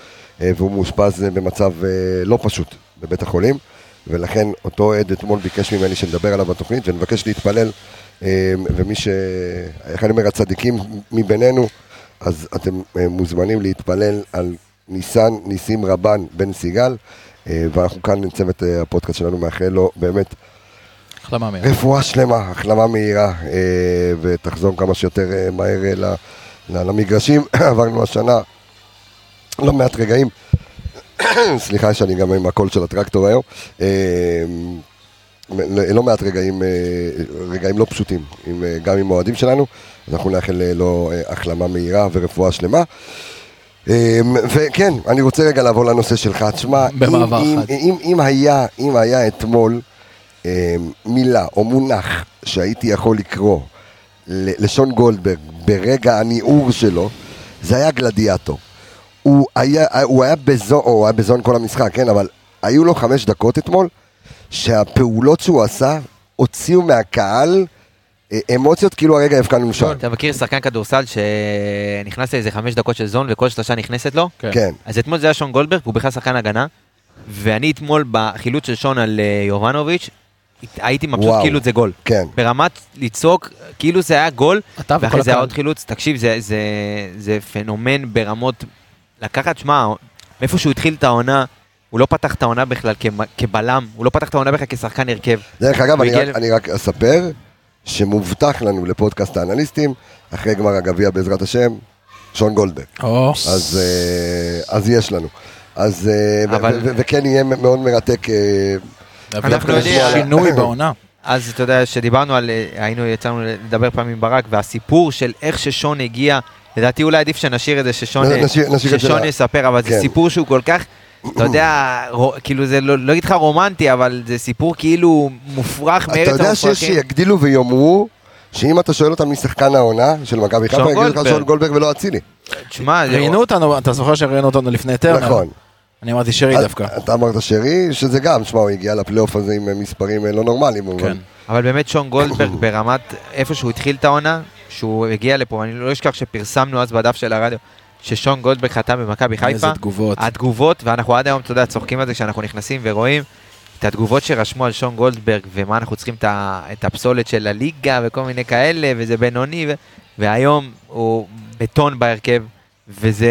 והוא מאושפז אה, במצב אה, לא פשוט בבית החולים, ולכן אותו אוהד אתמול ביקש ממני שנדבר עליו בתוכנית, ונבקש להתפלל, אה, ומי ש... איך אני אומר, הצדיקים מבינינו, אז אתם אה, מוזמנים להתפלל על ניסן ניסים רבן בן סיגל, אה, ואנחנו כאן, צוות אה, הפודקאסט שלנו מאחל לו באמת החלמה מהירה. רפואה שלמה, החלמה מהירה, אה, ותחזור כמה שיותר אה, מהר אה, למגרשים. עברנו השנה לא מעט רגעים, סליחה שאני גם עם הקול של הטרקטור היום, אה, לא לא מעט רגעים, אה, רגעים לא פשוטים, עם, אה, גם עם האוהדים שלנו, אז אנחנו נאחל לו החלמה מהירה ורפואה שלמה. וכן, אני רוצה רגע לעבור לנושא שלך. תשמע, אם, אם. אם, אם, היה, אם היה אתמול מילה או מונח שהייתי יכול לקרוא לשון גולדברג ברגע הניעור שלו, זה היה גלדיאטור. הוא היה, הוא היה בזון, או הוא היה בזון כל המשחק, כן, אבל היו לו חמש דקות אתמול, שהפעולות שהוא עשה הוציאו מהקהל אה, אמוציות כאילו הרגע הבקענו שם. אתה מכיר שחקן כדורסל שנכנס לאיזה חמש דקות של זון וכל שלושה נכנסת לו? כן. אז אתמול זה היה שון גולדברג, הוא בכלל שחקן הגנה, ואני אתמול בחילוץ של שון על אה, יובנוביץ', הייתי מבסוט וואו. כאילו זה גול. כן. ברמת לצעוק, כאילו זה היה גול, ואחרי זה היה. עוד חילוץ. תקשיב, זה, זה, זה פנומן ברמות... לקחת, שמע, מאיפה שהוא התחיל את העונה, הוא לא פתח את העונה בכלל כבלם, הוא לא פתח את העונה בכלל כשחקן הרכב. דרך אגב, אני הגיע רק, אני רק אספר שמובטח לנו לפודקאסט האנליסטים, אחרי גמר הגביע בעזרת השם, שון גולדברג. או, אז, אה, אז יש לנו. אז, אה, ו- אבל- ו- ו- וכן יהיה מאוד מרתק. אה, אנחנו יודעים- שינוי בעונה. אז אתה יודע, שדיברנו על, היינו, יצאנו לדבר פעם עם ברק, והסיפור של איך ששון הגיע, לדעתי אולי עדיף שנשאיר את זה ששון, יספר, אבל כן. זה סיפור שהוא כל כך, אתה יודע, רו- כאילו זה לא, לא אגיד לך רומנטי, אבל זה סיפור כאילו מופרך אתה מארץ יודע שיש המופרכים. שיגדילו ויאמרו שאם אתה שואל אותם מי שחקן העונה של מכבי חיפה, יגידו לך. שון גולדברג ולא אצילי. תשמע, ראיינו אותנו, אתה זוכר שראיינו אותנו לפני טרנר? נכון. אני אמרתי שרי דווקא. אתה אמרת שרי, שזה גם, שמע, הוא הגיע לפלייאוף הזה עם מספרים אה, לא נורמליים. כן. אבל באמת שון גולדברג ברמת איפה שהוא התחיל את העונה, שהוא הגיע לפה, אני לא אשכח שפרסמנו אז בדף של הרדיו, ששון גולדברג חתם במכבי חיפה. איזה תגובות. התגובות, ואנחנו עד היום, אתה יודע, צוחקים על זה כשאנחנו נכנסים ורואים את התגובות שרשמו על שון גולדברג, ומה אנחנו צריכים את, את הפסולת של הליגה וכל מיני כאלה, וזה בינוני, ו, והיום הוא בטון בהרכב, וזה,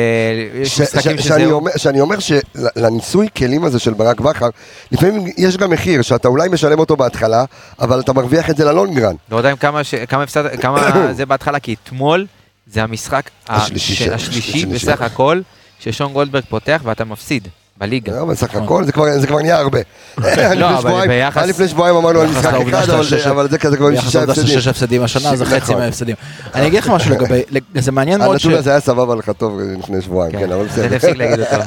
יש ש- משחקים שזה... שאני אומר- שאני אומר שלניסוי כלים הזה של ברק בכר, לפעמים יש גם מחיר שאתה אולי משלם אותו בהתחלה, אבל אתה מרוויח את זה ללונגרן. לא יודע כמה, ש... כמה הפסד... כמה זה בהתחלה, כי אתמול זה המשחק השלישי של- של- השלישי השלישי. בסך הכל, ששון גולדברג פותח ואתה מפסיד. בליגה. לא, אבל סך הכל זה כבר- נהיה הרבה. אבל ביחס- עד לפני שבועיים אמרנו על משחק אחד, אבל שש- זה- אבל זה כזה כבר שישה לעובדה הפסדים. ששש הפסדים השנה, זה חצי נכון. מההפסדים. אני אגיד לך משהו לגבי, לג- זה מעניין מאוד ש... הנתון הזה היה סבבה לך טוב לפני שבועיים, כן, אבל אז בסדר. תפסיק להגיד אותו.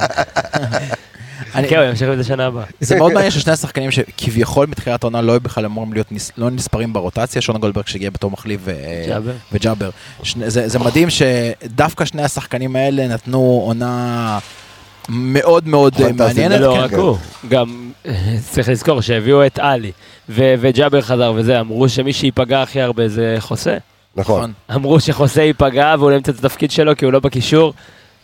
אני- כן, הוא ימשיך עם זה שנה הבאה. זה מאוד מעניין ששני השחקנים שכביכול מתחילת העונה לא היו בכלל אמורים להיות לא נספרים ברוטציה, שון גולדברג שהגיע בתור מחליף ג'אבר. וג'אבר. זה מדהים שדווקא שני השחקנים האלה נתנו עונה מאוד מאוד אה. מעניינת. לא כן. רק הוא, גם צריך לזכור שהביאו את עלי ו- וג'אבר חזר וזה, אמרו שמי שייפגע הכי הרבה זה חוסה. נכון. אמרו שחוסה ייפגע והוא לא ימצא את התפקיד שלו כי הוא לא בקישור.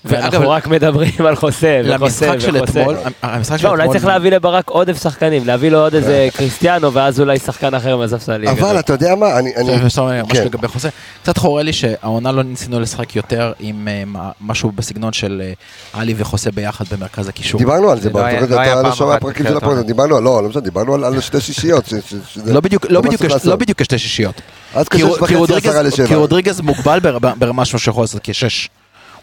ואגב, ואנחנו רק מדברים על חוסה וחוסה למשחק של וחוסה. אתמול, המשחק של לא, אולי אתמול, צריך להביא לברק עוד שחקנים, להביא לו עוד איזה קריסטיאנו ואז אולי שחקן אחר מהספסלים. אבל אתה יודע מה, אני... אני- ו- ושם ממש כן. לגבי חוזה, קצת חורה לי שהעונה לא ניסינו לשחק יותר עם אה, משהו בסגנון של אה, עלי וחוסה ביחד במרכז הקישור. דיברנו על זה, לא אתה לא אתה לא פעם שומע פרקים של מתחילת הפרק, העונה. דיברנו, לא, לא משנה, דיברנו על- שתי שישיות. לא בדיוק, לא לא. לא שישיות. אז כי כשש וחצי, רודריגז- עשרה לשבע. כי רודריגז מוגבל בר- ברמה שהוא יכול לעשות כשש.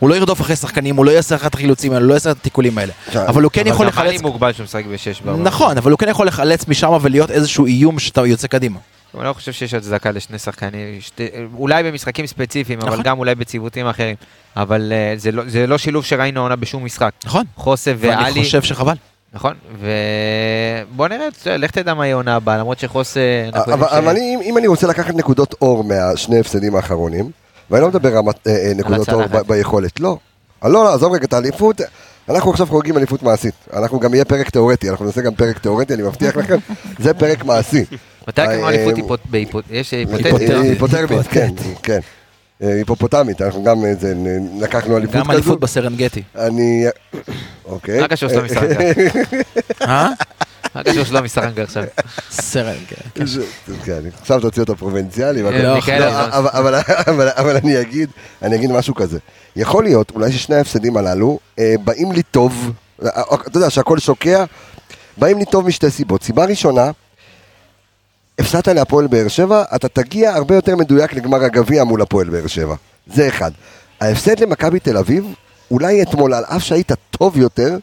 הוא לא ירדוף אחרי שחקנים, הוא לא יעשה את החילוצים האלה, הוא לא יעשה את התיקולים האלה. עכשיו, אבל הוא כן יכול אבל גם לחלץ... עלי מוגבל שהוא משחק בשש. בעונה. נכון, אבל הוא כן יכול לחלץ משם ולהיות איזשהו איום שאתה יוצא קדימה. אני לא חושב שיש הצדקה לשני שחקנים, שתי, אולי במשחקים ספציפיים, אבל נכון. גם אולי בציוותים אחרים. אבל אה, זה לא, זה לא שילוב שראינו העונה בשום משחק. נכון. חוסה ואני ואלי, חושב שחבל. נכון? ובוא נראה, לך תדע מה יהיה העונה הבאה, למרות שחוסה... אנחנו אבל יודעים אבל ש- אני- אם אני רוצה לקחת נקודות אור מהשני הפסדים האחרונים, ואני לא מדבר רמת- אה, אה, נקודות אור ביכולת, לא. אני לא, עזוב רגע את האליפות, אנחנו עכשיו חוגגים אליפות מעשית. אנחנו גם יהיה פרק תיאורטי, אנחנו נעשה גם פרק תיאורטי, אני מבטיח לכם, זה פרק מעשי. מתי אה, אליפות אה, היפותטית? היפותרמית, כן, כן. אה, היפופוטמית, אנחנו גם אה, זה, נ- לקחנו אליפות גם כזו. אליפות בסרנגטי. אני... אוקיי. מה קשור שלומי סרנגה? מה קשור שלומי סרנגה עכשיו? סרנגטי. זה- כן, עכשיו תוציא אותו פרובינציאלי. לא, אלזון. אבל- אבל- אבל- אבל אני אגיד, אני אגיד משהו כזה. יכול להיות, אולי ששני ההפסדים הללו אה, באים לי טוב, אה, אה, אתה יודע שהכל שוקע, באים לי טוב משתי סיבות. סיבה ראשונה, הפסדת להפועל באר שבע, אתה תגיע הרבה יותר מדויק לגמר הגביע מול הפועל באר שבע. זה אחד. ההפסד למכבי תל אביב, אולי אתמול, על אף שהיית טוב יותר,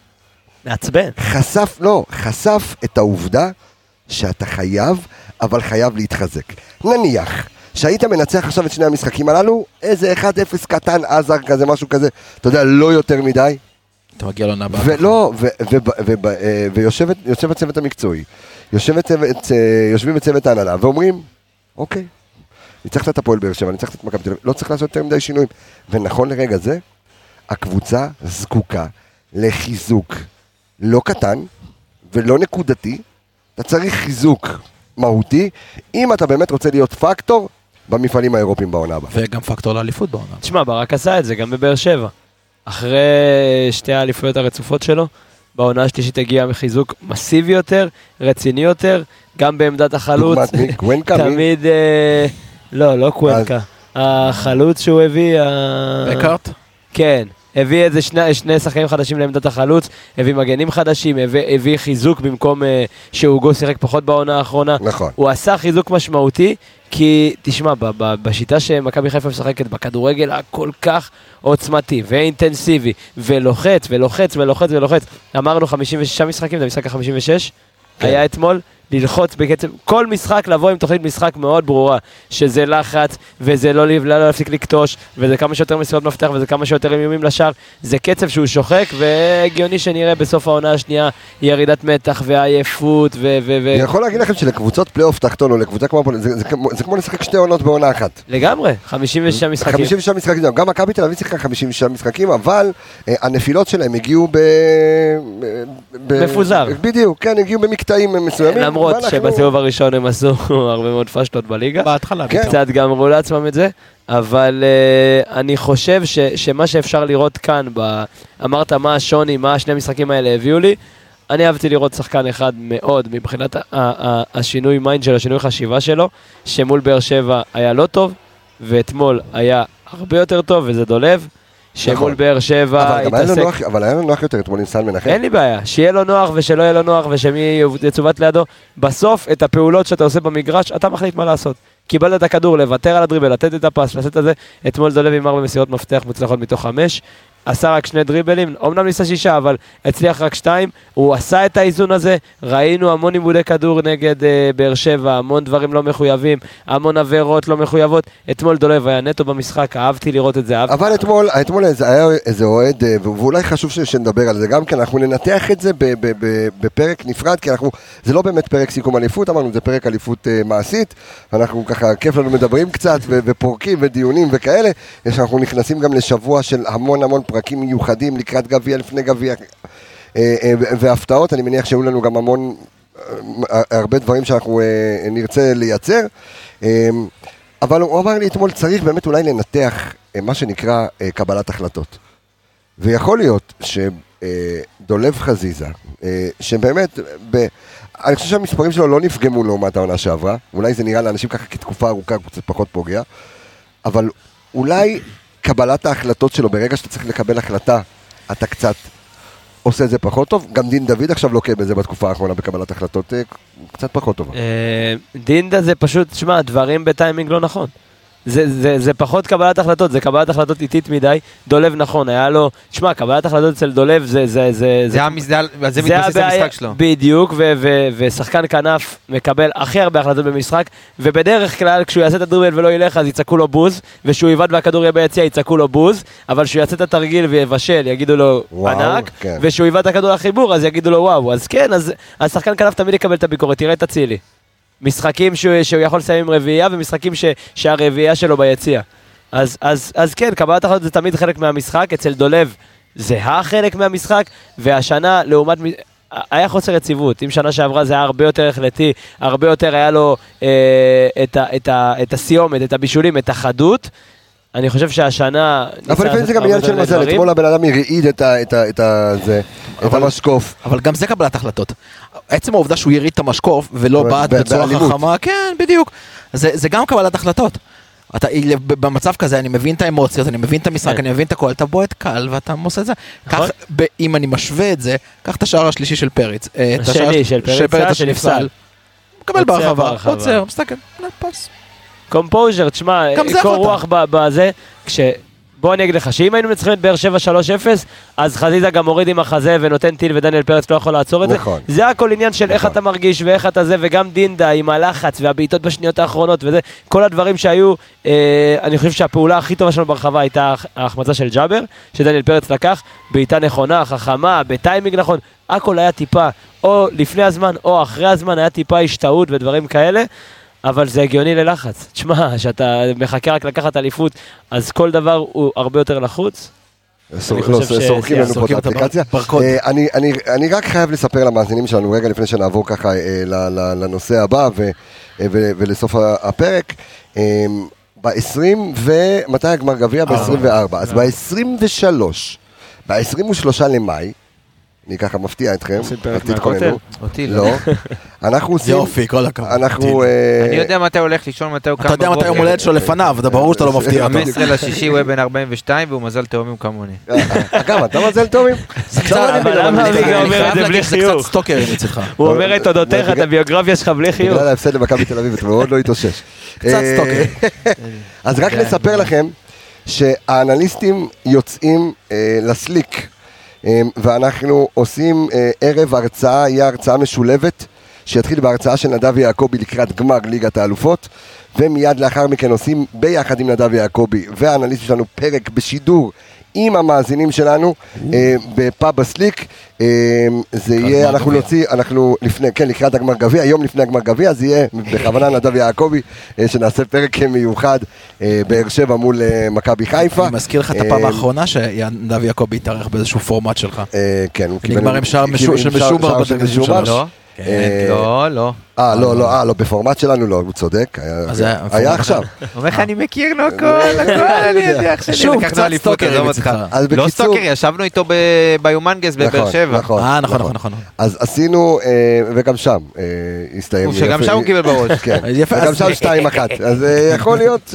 מעצבן. חשף, לא, חשף את העובדה שאתה חייב, אבל חייב להתחזק. נניח שהיית מנצח עכשיו את שני המשחקים הללו, איזה 1-0 קטן, עזר כזה, משהו כזה, אתה יודע, לא יותר מדי, אתה מגיע לעונה הבאה. ולא, אה, ויושב יושב הצוות המקצועי, אה, יושבים בצוות ההנהלה ואומרים, אוקיי, ניצחת את הפועל באר שבע, ניצחת את מכבי תל אביב, לא צריך לעשות יותר מדי שינויים. ונכון לרגע זה, הקבוצה זקוקה לחיזוק לא קטן ולא נקודתי, אתה צריך חיזוק מהותי, אם אתה באמת רוצה להיות פקטור במפעלים האירופיים בעונה הבאה. וגם פקטור לאליפות בעונה. תשמע, ברק עשה את זה גם בבאר שבע. אחרי שתי האליפויות הרצופות שלו, בעונה השלישית הגיע מחיזוק מסיבי יותר, רציני יותר, גם בעמדת החלוץ. דוגמת מי? קוונקה? מי? תמיד, אה, לא, לא קוונקה. החלוץ שהוא הביא, ה- בקארט? כן, הביא איזה שני, שני שחקנים חדשים לעמדת החלוץ, הביא מגנים חדשים, הביא, הביא חיזוק במקום אה, שהוגו שיחק פחות בעונה האחרונה. נכון. הוא עשה חיזוק משמעותי, כי תשמע, ב- ב- בשיטה שמכבי חיפה משחקת בכדורגל הכל כך עוצמתי ואינטנסיבי, ולוחץ ולוחץ ולוחץ ולוחץ. אמרנו 56 משחקים, זה המשחק ה-56, כן. היה אתמול. ללחוץ בקצב, כל משחק לבוא עם תוכנית משחק מאוד ברורה, שזה לחץ, וזה לא, לא, לא להפסיק לקטוש, וזה כמה שיותר מסירות מפתח, וזה כמה שיותר איומים לשער, זה קצב שהוא שוחק, והגיוני שנראה בסוף העונה השנייה ירידת מתח ועייפות, ו... ו, ו... אני יכול להגיד לכם שלקבוצות פלייאוף תחתון או לקבוצה כמו זה, זה, כמו- זה כמו לשחק שתי עונות בעונה אחת. לגמרי, 56 משחקים. 56 משחקים, גם מכבי תל אביב שיחקה 56 משחקים, אבל אה, הנפילות שלהם הגיעו ב... ב... מפוזר. בדיוק, כן, הגיעו במקטעים מסוימים. למרות שבסיבוב הראשון הם עשו הרבה מאוד פאשלות בליגה. בהתחלה. כן. קצת גמרו לעצמם את זה, אבל uh, אני חושב ש, שמה שאפשר לראות כאן, ב, אמרת מה השוני, מה השני המשחקים האלה הביאו לי, אני אהבתי לראות שחקן אחד מאוד מבחינת ה- ה- השינוי mind שלו, השינוי חשיבה שלו, שמול באר שבע היה לא טוב, ואתמול היה הרבה יותר טוב, וזה דולב, שמול נכון. באר שבע היה לנו התעסק... אבל היה לנו נוח יותר אתמול עם סן מנחם. אין לי בעיה, שיהיה לו נוח ושלא יהיה לו נוח ושמי יצוות לידו. בסוף, את הפעולות שאתה עושה במגרש, אתה מחליט מה לעשות. קיבלת את הכדור, לוותר על הדריבל, לתת את הפס, לעשות את זה. אתמול דולב עם ארבע מסירות מפתח מוצלחות מתוך חמש. עשה רק שני דריבלים, אמנם ניסה שישה, אבל הצליח רק שתיים, הוא עשה את האיזון הזה, ראינו המון עיבודי כדור נגד אה, באר שבע, המון דברים לא מחויבים, המון עבירות לא מחויבות, אתמול דולב היה נטו במשחק, אהבתי לראות את זה, אהבתי. אבל אתמול, אתמול היה איזה אוהד, אה, ואולי חשוב שנדבר על זה גם כן, אנחנו ננתח את זה בפרק נפרד, כי אנחנו, זה לא באמת פרק סיכום אליפות, אמרנו, זה פרק אליפות אה, מעשית, אנחנו ככה, כיף לנו מדברים קצת, ופורקים ודיונים וכאלה, אנחנו נכנסים גם לשבוע של המון המון פרקים מיוחדים לקראת גביע, לפני גביע, אה, אה, והפתעות, אני מניח שהיו לנו גם המון, אה, הרבה דברים שאנחנו נרצה לייצר. אבל הוא אמר לי אתמול, צריך באמת אולי לנתח מה שנקרא קבלת החלטות. ויכול להיות שדולב חזיזה, שבאמת, ב... אני חושב שהמספרים שלו לא נפגמו לעומת העונה שעברה, אולי זה נראה לאנשים ככה כתקופה ארוכה קצת פחות פוגע, אבל אולי קבלת ההחלטות שלו, ברגע שאתה צריך לקבל החלטה, אתה קצת עושה את זה פחות טוב. גם דין דוד עכשיו לוקה בזה בתקופה האחרונה בקבלת החלטות אה, קצת פחות טובה. אה, דינדה זה פשוט, שמע, דברים בטיימינג לא נכון. זה, זה, זה פחות קבלת החלטות, זה קבלת החלטות איטית מדי. דולב נכון, היה לו, שמע, קבלת החלטות אצל דולב זה, זה, זה, זה זה על על זה מתבסס הבעיה- המשחק שלו. בדיוק, ו- ו- ושחקן כנף מקבל הכי הרבה החלטות במשחק, ובדרך כלל כשהוא יעשה את הדריבל ולא ילך אז יצעקו לו בוז, וכשהוא יבעט והכדור יהיה ביציע יצעקו לו בוז, אבל כשהוא יעשה את התרגיל ויבשל יגידו לו וואו, ענק, כן. וכשהוא יבעט את הכדור לחיבור אז יגידו לו וואו, אז כן, אז אז שחקן כנף תמיד יקבל את הביקורת, תראה את אצילי. משחקים שהוא, שהוא יכול לסיים עם רביעייה ומשחקים ש, שהרביעייה שלו ביציע. אז, אז, אז כן, קבלת החלטות זה תמיד חלק מהמשחק, אצל דולב זה החלק מהמשחק, והשנה לעומת... היה חוסר יציבות, אם שנה שעברה זה היה הרבה יותר החלטי, הרבה יותר היה לו אה, את, ה, את, ה, את הסיומת, את הבישולים, את החדות. אני חושב שהשנה... אבל לפעמים זה גם עניין של מזל. אתמול הבן אדם הרעיד את המשקוף. אבל גם זה קבלת החלטות. עצם העובדה שהוא יריד את המשקוף ולא בעט בצורה באלימות. חכמה, כן, בדיוק. זה זה גם קבלת החלטות. אתה, במצב כזה אני מבין את האמוציות, אני מבין את המשחק, כן. אני מבין את הכל, אתה בועט קל ואתה עושה את זה. נכון. כך, ב- אם אני משווה את זה, קח את השער השלישי של פריץ. אה, השני השער- של פריץ, שנפסל. מקבל ברחבה. עוצר, מסתכל, פס. קומפוז'ר, תשמע, קור. רוח בזה, כש... בוא אני אגיד לך, שאם היינו מנצחים את באר שבע 3-0, אז חזיזה גם מוריד עם החזה ונותן טיל ודניאל פרץ לא יכול לעצור את זה. נכון. זה הכל עניין של איך נכון. אתה מרגיש ואיך אתה זה, וגם דינדה עם הלחץ והבעיטות בשניות האחרונות וזה, כל הדברים שהיו, אה, אני חושב שהפעולה הכי טובה שלנו ברחבה הייתה ההח- ההחמצה של ג'אבר, שדניאל פרץ לקח, בעיטה נכונה, חכמה, בטיימינג נכון, הכל היה טיפה, או לפני הזמן או אחרי הזמן, היה טיפה השתאות ודברים כאלה. אבל זה הגיוני ללחץ. תשמע, שאתה מחכה רק לקחת אליפות, אז כל דבר הוא הרבה יותר לחוץ. לא, סורקים לנו פה את האפליקציה. אה, אני- רק חייב לספר למאזינים שלנו רגע לפני שנעבור ככה אה, לנושא הבא ו- אה, ו- ולסוף הפרק. ב-20 ומתי הגמר גביע? ב-24. אז ב-23, ב-23 למאי, אני ככה מפתיע אתכם, עושים פרק אז תתכוננו. מהכותל? אותי לא. לא. אנחנו עושים, יופי, כל הכבוד. אנחנו... אה, אני יודע מתי הוא הולך לישון, מתי הוא קם אתה יודע מתי יום הולדת שלו לפניו, זה ברור שאתה לא מפתיע אותו. 15 לשישי הוא יהיה בן 42 והוא מזל תאומים כמוני. אה, גם אתה מזל למה אני חייב להגיד שזה? קצת סטוקרים מצדך. הוא אומר את תודותיך, את הביוגרפיה שלך בלי חיוך. בגלל ההפסד למכבי תל אביב, אתמול עוד לא התאושש. קצת אה, סטוקר. אז רק נספר לכם שהאנליסטים יוצאים אה, לסליק, אה, ואנחנו עושים אה, ערב הרצאה, יהיה הרצאה משולבת, שיתחיל בהרצאה של נדב יעקבי לקראת גמר ליגת האלופות, ומיד לאחר מכן עושים ביחד עם נדב יעקבי והאנליסטים שלנו פרק בשידור. עם המאזינים שלנו אה, בפאב הסליק, אה, זה יהיה, אנחנו. נוציא, אנחנו לפני, כן, לקראת הגמר גביע, יום לפני הגמר גביע, אז יהיה בכוונה נדב יעקבי, אה, שנעשה פרק מיוחד, באר שבע מול מכבי חיפה. אני מזכיר לך את הפעם האחרונה שנדב יעקבי התארח באיזשהו פורמט שלך. כן, הוא נגמר עם שער של משובר בדקה משובר. 93. לא? אה, לא, לא. אה, לא, לא, אה, לא, בפורמט שלנו לא, הוא צודק. היה- עכשיו. אומר לך, אני מכיר לו הכל, הכל, אני יודע איך שוב, לקחנו קצת עזוב מצדך. אותך. אז לא סטוקר, ישבנו איתו ביומנגס בבאר נכון, שבע. נכון, אה, נכון, נכון, נכון. אז עשינו, אה, וגם שם אה, הסתיים. שגם. שם הוא קיבל בראש. כן, וגם שם שתיים אחת. אז אה, יכול להיות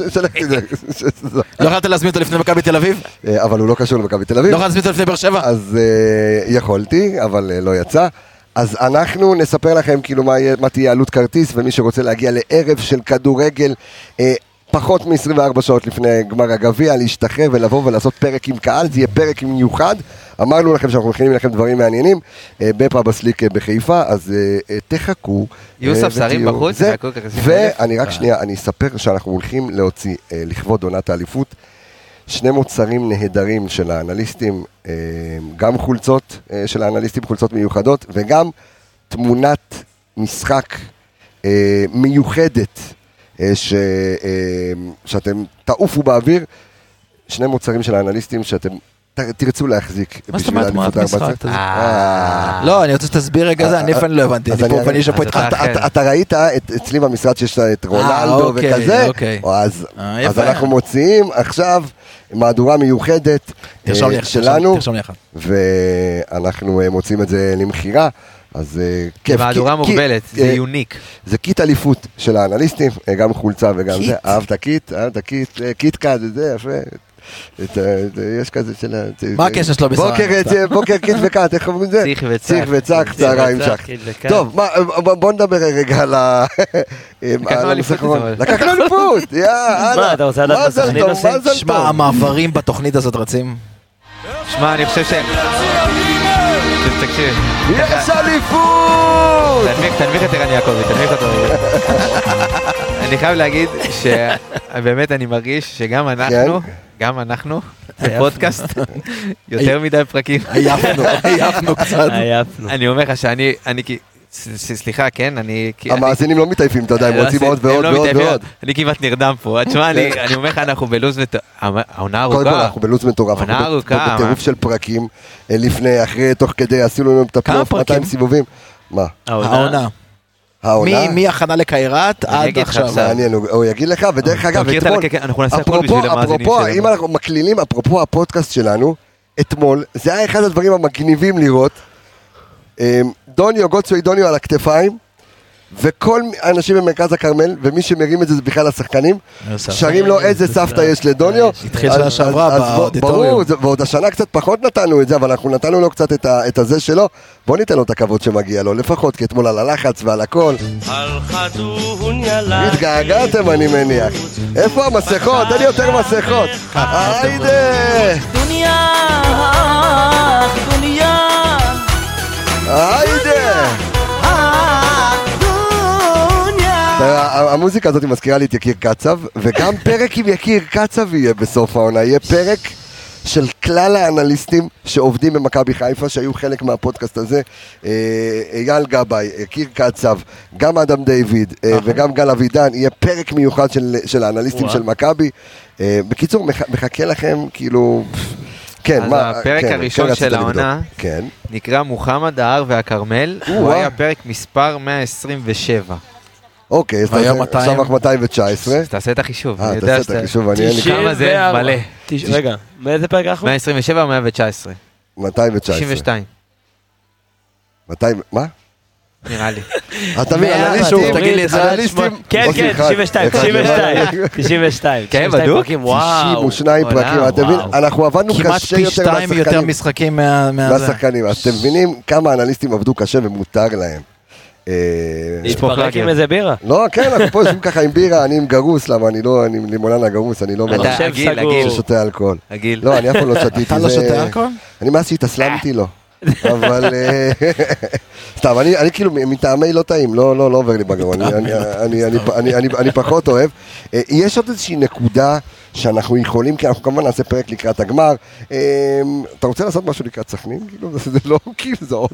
לא יכולת להזמין אותו לפני מכבי תל אביב? אה, אבל הוא לא קשור למכבי תל אביב. לא יכולת להזמין אותו לפני באר שבע? אז אה, יכולתי, אבל אה, לא יצא. אז אנחנו נספר לכם כאילו מה, מה תהיה עלות כרטיס, ומי שרוצה להגיע לערב של כדורגל אה, פחות מ-24 שעות לפני גמר הגביע, להשתחרר ולבוא ולעשות פרק עם קהל, זה יהיה פרק מיוחד. אמרנו לכם שאנחנו מכינים לכם דברים מעניינים אה, בפאב הסליק אה, בחיפה, אז אה, אה, תחכו. יהיו אה, ספסרים ותהיו- בחוץ. ואני רק שנייה, אני אספר שאנחנו הולכים להוציא אה, לכבוד עונת האליפות שני מוצרים נהדרים של האנליסטים, אה, גם חולצות אה, של האנליסטים, חולצות מיוחדות, וגם תמונת משחק אה, מיוחדת, ש, שאתם תעופו באוויר, שני מוצרים של האנליסטים שאתם תרצו להחזיק מה זאת אומרת תמונת האליפות משחק? הארבע-עשרה. אה. לא, אני רוצה שתסביר רגע זה, אני אה, לפעמים לא הבנתי, אז אני יושב פה איתך. אתה- אתה, ראית אצלי במשרד שיש את רונלדו אוקיי, וכזה, אוקיי. או אז, אה. אנחנו מוציאים עכשיו מהדורה מיוחדת אה, שלנו. ואנחנו אה, מוצאים את זה למכירה, אז אה, כיף. מהדורה מוגבלת, זה אה, יוניק. זה קיט אליפות של האנליסטים, אה, גם חולצה וגם? זה, אהבת קיט, אהבת קיט, אה, קיט קאט, זה יפה. את את יש כזה של... מה הקשר שלו? בוקר, אה, בוקר קיט וקאט, איך אומרים את זה? ציח וצק. ציח וצק, ציח צהריים שח. טוב, מה, בוא- נדבר רגע על ה... אבל. לקחנו אליפות, יא, הלאה. אתה רוצה לדעת מה סכנין? מזל שמע. המעברים בתוכנית הזאת רצים. שמע, אני חושב ש... תקשיב, יש אליפות! תנמיך, תנמיך את ערן יעקבי, תנמיך אותו. אני חייב להגיד שבאמת אני מרגיש שגם אנחנו, גם אנחנו, בפודקאסט, יותר מדי פרקים. עייפנו, עייפנו קצת. עייפנו. אני אומר לך שאני, אני כי... סליחה, כן, אני... המאזינים לא מתעייפים, אתה יודע, הם לא רוצים עוד ועוד לא ועוד. ועוד. אני כמעט נרדם פה. תשמע, אני אני אומר לך, אנחנו בלוז ות... העונה קודם כל ארוכה. אנחנו בלו"ז מטורף, עונה אנחנו ארוכה, בטירוף? של פרקים, אה, לפני, אחרי, תוך כדי, עשינו לנו את כמה הפלייאוף, 200 פרקים? סיבובים. מה? העונה. העונה? מהכנה לקיירת אני עד עכשיו. מעניין, הוא יגיד לך, ודרך אגב, אתמול, אפרופו. אם אנחנו מקלילים, אפרופו הפודקאסט שלנו, אתמול, זה היה אחד הדברים המגניבים לראות. אמ, דוניו, גולדסווי דוניו על הכתפיים, וכל האנשים במרכז הכרמל, ומי שמרים את זה זה בכלל השחקנים, שרים לו איזה סבתא יש לדוניו. התחיל אז- שנה שעברה באודיטוריום. ברור, ועוד השנה קצת פחות נתנו את זה, אבל אנחנו נתנו לו קצת את הזה שלו. בוא ניתן לו את הכבוד שמגיע לו, לפחות, כי אתמול על הלחץ ועל הכל. התגעגעתם אני מניח. איפה המסכות? תן לי יותר מסכות. היידה! היידה! המוזיקה הזאת מזכירה לי את יקיר קצב, וגם פרק עם יקיר קצב יהיה בסוף העונה, יהיה פרק של כלל האנליסטים שעובדים במכבי חיפה, שהיו חלק מהפודקאסט הזה, אה, אייל גבאי, יקיר קצב, גם אדם דיוויד אה, וגם גל אבידן, יהיה פרק מיוחד של, של האנליסטים. של מכבי. אה, בקיצור, מח- מחכה לכם, כאילו... כן, אז מה... הפרק כן, הראשון כן של. העונה- כן. נקרא מוחמד ההר והכרמל, הוא. היה פרק מספר 127. אוקיי, אז והיום תעשה- 200. עכשיו אנחנו 219. אז תעשה את החישוב, אה, תעשה את. החישוב, אני אין לי כמה זה? 94. מלא. רגע, מאיזה פרק אנחנו? 127 או 119? 219. 92, 200, מה? נראה לי. אתה מבין, אנליסטים, תגיד לי אנליסטים, כן, עושים כן, אחד, 92, אחד 92, למעלה. 92. כן, 92 בדוק? פרקים, וואו. 92 וואלה, פרקים, אתה מבין? אנחנו עבדנו כמעט קשה פי יותר שתיים יותר מהשחקנים. משחקים מה- מהזה. מהשחקנים, אז אתם מבינים כמה אנליסטים עבדו קשה ומותר להם. אה, להתפרק עם. איזה בירה. לא, כן, אנחנו פה יושבים ככה עם בירה, אני עם גרוס, למה אני לא, אני לימונן הגרוס, אני לא אתה ממש מחשב הגיל, סגור. הגיל, שותה אלכוהול. הגיל. לא, אני אף פעם לא שתיתי. אתה לא שותה אלכוהול? אני מאז שהתאסלמתי לא. אבל אה, סתם, אני, אני כאילו מטעמי לא טעים, לא, לא, לא עובר לי בגרון, אני, אני, אני, אני, אני, אני, אני פחות אוהב. אה, יש עוד איזושהי נקודה שאנחנו יכולים, כי אנחנו כמובן נעשה פרק לקראת הגמר. אה, אתה רוצה לעשות משהו לקראת סכנין? כאילו, זה לא, כאילו, זה עוד...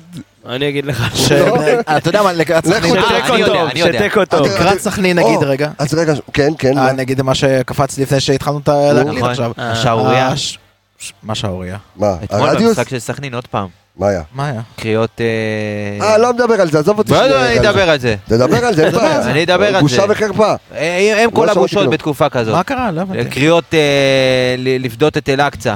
אני אגיד לך ש- לא. אתה יודע מה, לקראת סכנין. שתק אני יודע, אותו, אני יודע. שתק אותו. לקראת סכנין נגיד רגע. אז רגע, כן, כן. אה? נגיד מה שקפץ לפני שהתחלנו את ה- נכון, עכשיו. השערורייה. אה, מה שערורייה? מה? אתמול? במשחק של סכנין עוד פעם. מה היה? מה היה? קריאות... אה, לא מדבר על זה, עזוב אותי. לא, שנייה לא, אני אדבר על זה. תדבר על זה, אין בעיה. אני אדבר על זה. בושה וחרפה. אה, הם כל שמעתי הבושות. בתקופה כזאת. מה קרה? לא הבנתי. קריאות אה, ל- לפדות את אל-אקצא.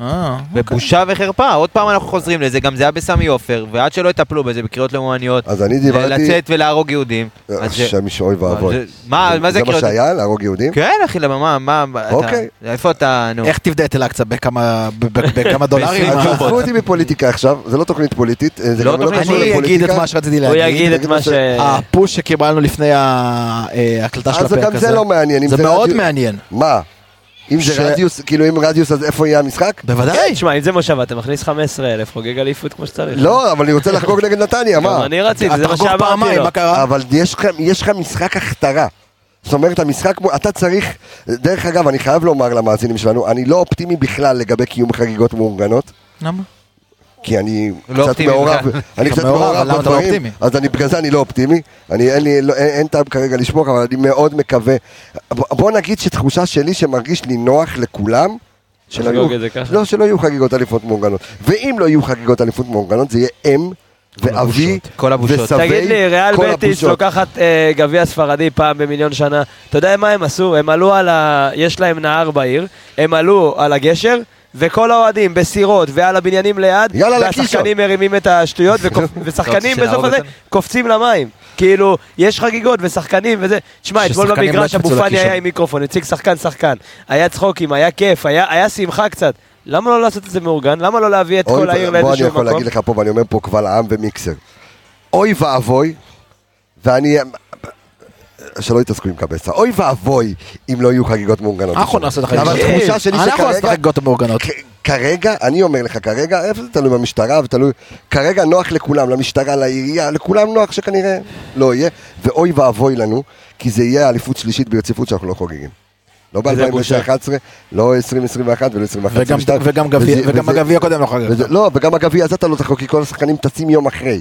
אה, ובושה וחרפה, עוד פעם אנחנו חוזרים לזה, גם זה היה בסמי עופר, ועד שלא יטפלו בזה בקריאות לאומניות, אז אני דיברתי... לצאת ולהרוג יהודים. אז זה- השם שאוי ואבוי. מה מה זה זה מה קריאות? שהיה? להרוג יהודים? כן, אחי, למה, מה, אוקיי. איפה אתה, נו? איך תבדה את אל-אקצא בכמה דולרים? אז עזבו אותי מפוליטיקה עכשיו, זה לא תוכנית פוליטית, זה לא גם לא קשור אני אגיד לפוליטיקה. את מה שרציתי הוא להגיד. יגיד את מה ש... הפוש שקיבלנו לפני אה, ההקלטה של אז הפרק גם הזה. זה לא מעניין. זה מאוד מעניין. מה? אם ש- זה רדיוס, כאילו אם רדיוס, אז איפה יהיה המשחק? בוודאי. תשמע, אם זה מושבה, אתה מכניס 15,000, חוגג אליפות כמו שצריך. לא, אבל אני רוצה לחגוג נגד נתניה, גם מה? אני רציתי, זה מה שאמרתי לו. מה קרה? אבל יש לך- יש לך משחק הכתרה. זאת אומרת, המשחק, אתה צריך, דרך אגב, אני חייב לומר למאזינים שלנו, אני לא אופטימי בכלל לגבי קיום חגיגות מאורגנות, למה? כי אני לא קצת מעורב. אני קצת מעורב, לא בדברים? אז אני, בגלל זה אני לא אופטימי, אני, אין, לי, לא, אין, אין טעם כרגע לשפוך, אבל אני מאוד מקווה, ב- בוא נגיד שתחושה שלי שמרגיש לי נוח לכולם, שלא יהיו. לא, שלא יהיו חגיגות אליפות מאורגנות, ואם לא יהיו חגיגות אליפות מאורגנות, זה יהיה אם ואבי כל הבושות. וסבי, תגיד לי, ריאל בטיס. לוקחת אה, גביע ספרדי פעם במיליון שנה. אתה יודע מה הם עשו? הם עלו על ה... יש להם נהר בעיר, הם עלו על הגשר, וכל האוהדים בסירות ועל הבניינים ליד, יאללה. והשחקנים מרימים את השטויות, ושחקנים בסוף הזה? קופצים למים. כאילו, יש חגיגות ושחקנים וזה. תשמע, אתמול לא במגרש יקפצו אבו פאני. היה עם מיקרופון, הציג שחקן שחקן. היה צחוקים, היה כיף, היה היה שמחה קצת. למה לא לעשות את זה מאורגן? למה לא להביא את כל העיר בוא אני לאיזשהו יכול מקום? להגיד לך פה, ואני אומר פה קבל עם ומיקסר. אוי ואבוי, ואני... שלא יתעסקו עם קבסה. אוי ואבוי אם לא יהיו חגיגות מאורגנות. אנחנו נעשה את החגיגות. אבל תחושה שלי אנחנו נעשה את שכרגע... החגיגות המאורגנות. כרגע, אני אומר לך כרגע, איפה זה תלוי במשטרה ותלוי... כרגע נוח לכולם, למשטרה, לעירייה, לכולם נוח שכנראה לא יהיה, ואוי ואבוי לנו, כי זה יהיה אליפות שלישית ברציפות שאנחנו לא חוגגים. לא איזה בושה. ב-2011, לא 2021 ולא 2021. וגם- וגם גביע- וגם הגביע הקודם לא חגג. לא, וגם הגביע הזה אתה לא כי כל השחקנים טסים יום אחרי.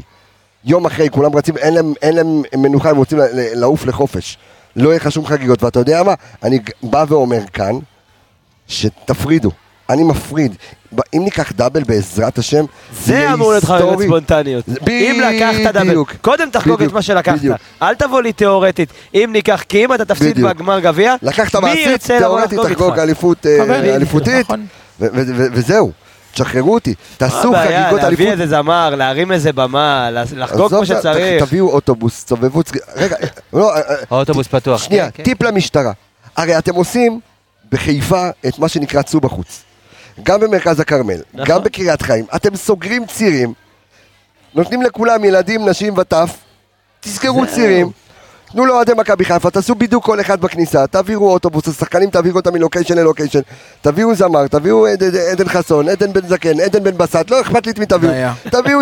יום אחרי, כולם רצים, אין להם, אין להם מנוחה, הם רוצים לעוף לחופש. לא יהיה לך שום חגיגות, ואתה יודע מה? אני בא ואומר כאן, שתפרידו. אני מפריד. אם ניקח דאבל בעזרת השם, זה אמור להיות חגיגות. ספונטניות. אם לקחת דאבל. קודם תחגוג את מה שלקחת. אל תבוא לי תיאורטית. אם ניקח, כי אם אתה תפסיד. בגמר גביע, לקחת מי מעשית, ירצה לבוא תאורטית לחגוג תחגוג איתך? אליפות אה, אליפותית, נכון. וזהו. תשחררו אותי. מה תעשו הבעיה? חגיגות להביא אליפות. איזה זמר, להרים איזה במה, לחגוג כמו שצריך. תביאו אוטובוס, תסובבו, רגע, לא, אה, אה, האוטובוס פתוח. שנייה, כן, כן. טיפ למשטרה. הרי אתם עושים בחיפה את מה שנקרא צאו בחוץ. גם במרכז הכרמל, נכון. גם בקריית חיים. אתם סוגרים צירים, נותנים לכולם ילדים, נשים וטף, תזכרו צירים. תנו לאוהדי מכבי חיפה, תעשו בדיוק כל אחד בכניסה, תעבירו אוטובוס, השחקנים תעבירו אותם מלוקיישן ללוקיישן, תביאו זמר, תביאו עד- עד- עדן חסון, עדן בן זקן, עדן בן בסט, לא אכפת לי את מי תביאו. תביאו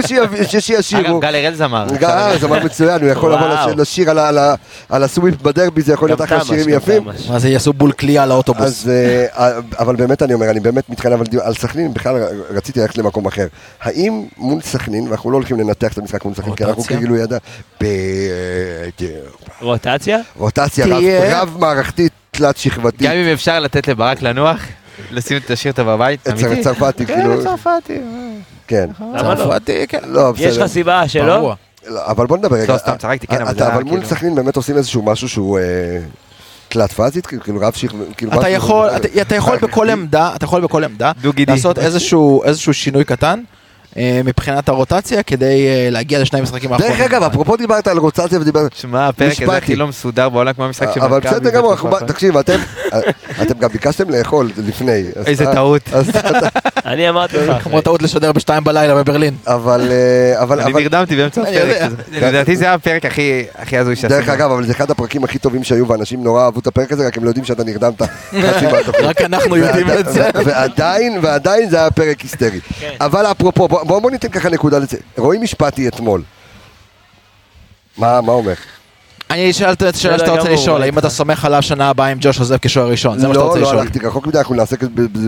שישירו. אגב, גל הראל זמר. אה, זמר מצוין, הוא יכול לבוא לשיר על ה- על ה- על הסוויפ בדרבי, זה יכול להיות אחלה תמ"ש, שירים יפים. תמ"ש. מה זה יעשו בול קליעה לאוטובוס. אז, אה, אבל באמת אני אומר, אני באמת מתחנן, אבל על סכנין בכלל רציתי ללכת למקום אחר. האם מול סכנין, ואנחנו לא הולכים לנתח את המשחק מול סכנין, כי אנחנו? כאילו ידע, רוטציה? ברוטציה רב- תהיה- רב מערכתית, תלת שכבתית, גם אם אפשר לתת לברק לנוח, לשים את השיר אותו בבית, אצל אמיתי. צרפתי, כן, כאילו, צרפתי. כן. למה לא? צרפתי, כן. לא, יש בסדר. לך סיבה שלא? לא, אבל בוא נדבר רגע. לא, סתם צחקתי, כן, אבל אתה זה היה אבל מול כאילו- סכנין באמת עושים איזשהו משהו שהוא אה, תלת פאזית, כאילו רב שכב... כאילו אתה יכול, אתה- יכול בכל עמדה, אתה יכול בכל עמדה. לעשות איזשהו שינוי קטן אה, מבחינת הרוטציה כדי אה, להגיע לשני המשחקים האחרונים. דרך אגב, אפרופו דיברת על רוטציה ודיברת... שמע, הפרק הזה. הכי לא מסודר בעולם כמו המשחק של אבל מכבי בסדר גמור, תקשיב, אתם גם ביקשתם לאכול לפני. אז איזה טעות. אני אמרתי לך. כמו טעות לשדר בשתיים בלילה בברלין. אבל אה, אבל אני אבל- נרדמתי באמצע אני הפרק. יודע. זה- לדעתי זה היה הפרק הכי הכי הזוי שעשינו. דרך אגב, אבל זה אחד הפרקים הכי טובים שהיו, ואנשים נורא אהבו את הפרק הזה, רק הם לא יודעים שאתה נרדמת. רק אנחנו יודעים את זה. ועד- ועדיין, ועדיין זה היה פרק היסטרי. אבל אפרופו, בוא- בוא ניתן ככה נקודה לזה. רועי משפטי אתמול. מה מה אומר? אני אשאל את השאלה שאתה רוצה לשאול, האם. אתה סומך עליו שנה הבאה אם ג'וש עוזב כשוער ראשון? זה מה שאתה לא, רוצה לא לשאול. הלכתי רחוק מדי, אנחנו נעסק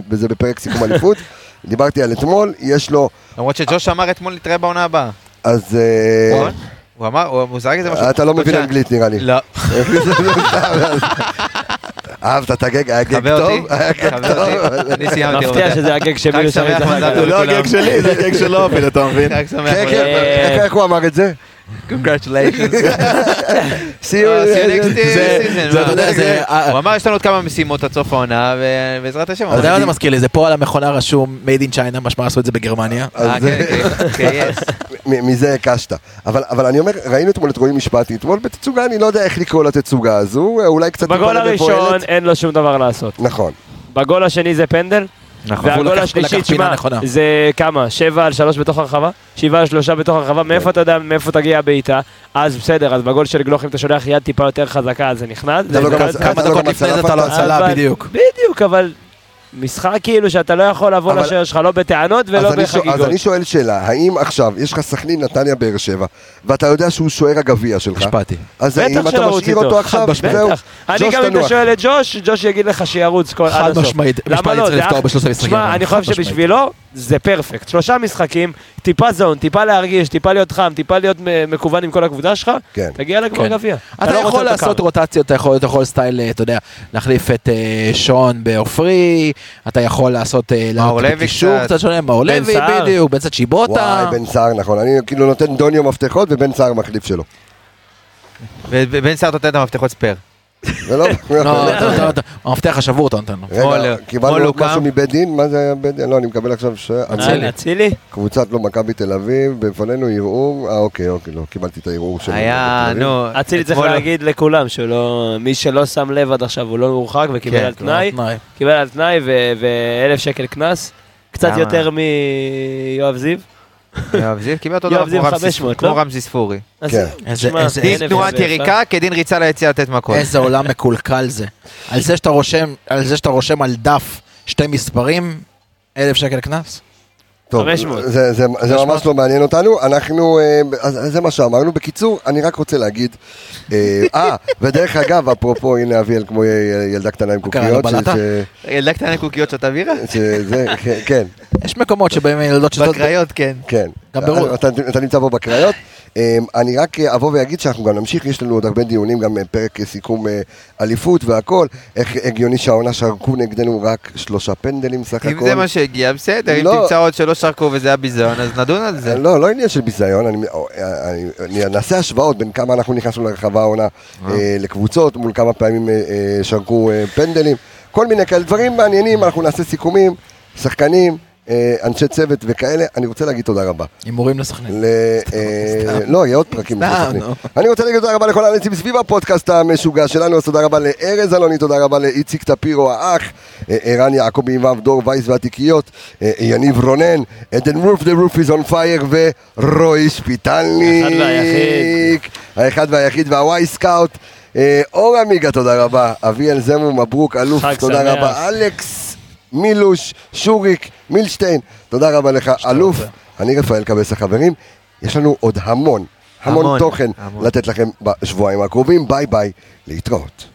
בזה- בפרק סיכום אליפות. דיברתי על אתמול, יש לו, למרות שג'וש אמר אתמול נתראה בעונה הבאה. אז... אה? הוא אמר, הוא זרק איזה משהו. אתה לא מבין. אנגלית נראה לי. לא. אהבת את הגג, היה גג. טוב? היה גג טוב? אני סיימתי. מפתיע שזה הגג שלי מתחת. מזל טוב. לא. הגג שלי, זה הגג שלו אפילו, אתה מבין? חג שמח. כן, כן, איך- איך הוא אמר את זה? Congratulations. See you- אה, see you next season, אה, הוא אמר יש לנו עוד כמה משימות עד סוף העונה, ובעזרת השם. אתה יודע מה זה מזכיר לי? זה פה על המכונה רשום made in China, משמע עשו את זה בגרמניה. אה, כן, כן, כן, מזה הקשת. אבל, אבל אני אומר, ראינו אתמול את רועי משפטי, אתמול בתצוגה, אני לא יודע איך לקרוא לתצוגה הזו, אולי קצת... בגול הראשון. אין לו שום דבר לעשות. נכון. בגול השני זה פנדל, נכון. והגול לקח- השלישי, תשמע, נכונה. זה כמה? שבע על שלוש בתוך הרחבה? שבעה על שלושה בתוך הרחבה? מאיפה אתה יודע מאיפה תגיע הבעיטה? אז בסדר, אז בגול של גלוך אם אתה שולח יד טיפה יותר חזקה אז זה נכנס. לא כמה לא דקות גם לפני זה אתה לא. הצלה בדיוק. בדיוק, אבל משחק כאילו שאתה לא יכול לבוא אבל- לשוער שלך לא בטענות ולא שואל, אז בחגיגות. אני שואל שאלה, האם עכשיו יש לך סכנין נתניה באר שבע, ואתה יודע שהוא שוער הגביע שלך, השפעתי. אז האם בטח אתה משאיר. אותו עכשיו? חד משמעית. זהו, בטח. אני גם אם אתה. שואל את ג'וש, ג'וש יגיד לך שירוץ כל- עד חד הסוף. משמעית, למה משמעית לא? צריך זה לפתור בשלושה משחקים. שמע, אני חד חושב. שבשבילו זה פרפקט. שלושה משחקים, טיפה זון, טיפה להרגיש, טיפה להיות חם, טיפה להיות מקוון עם כל הקבוצה שלך, כן. תגיע לגמר כן. גביע. אתה לא רוצה יכול לעשות קר. רוטציות, אתה יכול, אתה יכול סטייל, אה, אתה יודע, להחליף את אה, שון בעופרי, אתה יכול לעשות, אה, מאור לוי קצת. קצת שונה, מאור בן לוי, סער. בדיוק, בן קצת שיבוטה. וואי, בן סער, נכון, אני כאילו נותן דוניו מפתחות ובן סער מחליף שלו. ובן סער נותן את המפתחות ספייר. ולא, לא, אתה- המפתח השבור אתה נותן לו. רגע, קיבלנו. משהו מבית דין? מה זה היה בית דין? לא, אני מקבל עכשיו ש... אה, אצילי? קבוצת לא מכבי תל אביב, בפנינו ערעור, אה אוקיי, אוקיי, לא, קיבלתי את הערעור של... היה. נו, אצילי צריך להגיד לכולם שלא, מי שלא שם לב עד עכשיו הוא לא מורחק וקיבל כן, על תנאי. קיבל על תנאי ו- ואלף שקל קנס, קצת? יותר מיואב זיו. יואב זיו קיבל אותו יואב דבר כמו רמזי- 500, כמו לא? רמזי ספורי. אז כן. דין תנועת. יריקה כדין ריצה ליציאה לתת מכות. איזה עולם מקולקל זה. על זה שאתה רושם על דף שתי מספרים, אלף שקל קנס? טוב, 500. זה, זה, זה 500. ממש לא מעניין אותנו, אנחנו, אה, אז אז זה מה שאמרנו. בקיצור, אני רק רוצה להגיד, אה, אה, ודרך אגב, אפרופו, הנה אביאל כמו ילדה קטנה עם קוקיות, בלעת? ש- ילדה קטנה עם קוקיות של אבירה? ש- שזה, כן, כן, יש מקומות שבהם ילדות שתות... בקריות, כן. כן. גם ברור. אתה, אתה נמצא פה בקריות. אה, אני רק אה, אבוא ואגיד שאנחנו גם נמשיך, יש לנו עוד הרבה דיונים, גם אה, פרק אה, סיכום אליפות והכל. איך הגיוני שהעונה שרקו נגדנו רק שלושה פנדלים סך אם הכל. זה מה שהגיע, בסדר, אם לא. תמצא עוד שלא שרקו וזה היה ביזיון, אז נדון על זה. לא, לא עניין של ביזיון, אני, נעשה השוואות בין כמה אנחנו נכנסנו לרחבה העונה לקבוצות, מול כמה פעמים שרקו פנדלים, כל מיני כאלה דברים מעניינים, אנחנו נעשה סיכומים, שחקנים, אנשי צוות וכאלה, אני רוצה להגיד תודה רבה. הימורים לסוכנים. ל... אה, לא, יהיה עוד פרקים. נו. אני רוצה להגיד תודה רבה לכל האנשים סביב הפודקאסט המשוגע שלנו, אז תודה רבה לארז אלוני, תודה רבה לאיציק טפירו האח, אה, ערן יעקבי דור וייס והתיקיות, אה, יניב רונן, עדן רוף, The roof is on fire ורועי שפיטלניק. האחד והיחיד. האחד והיחיד והוואי סקאוט. אה, אור עמיגה, תודה רבה. אביאל זמו, מברוק, אלוף, תודה. רבה. אלכס, מילוש, שוריק, מילשטיין, תודה רבה לך, אלוף. אני רפאל קבס החברים. יש לנו עוד המון, המון המון, תוכן המון. לתת לכם בשבועיים הקרובים. ביי ביי, להתראות.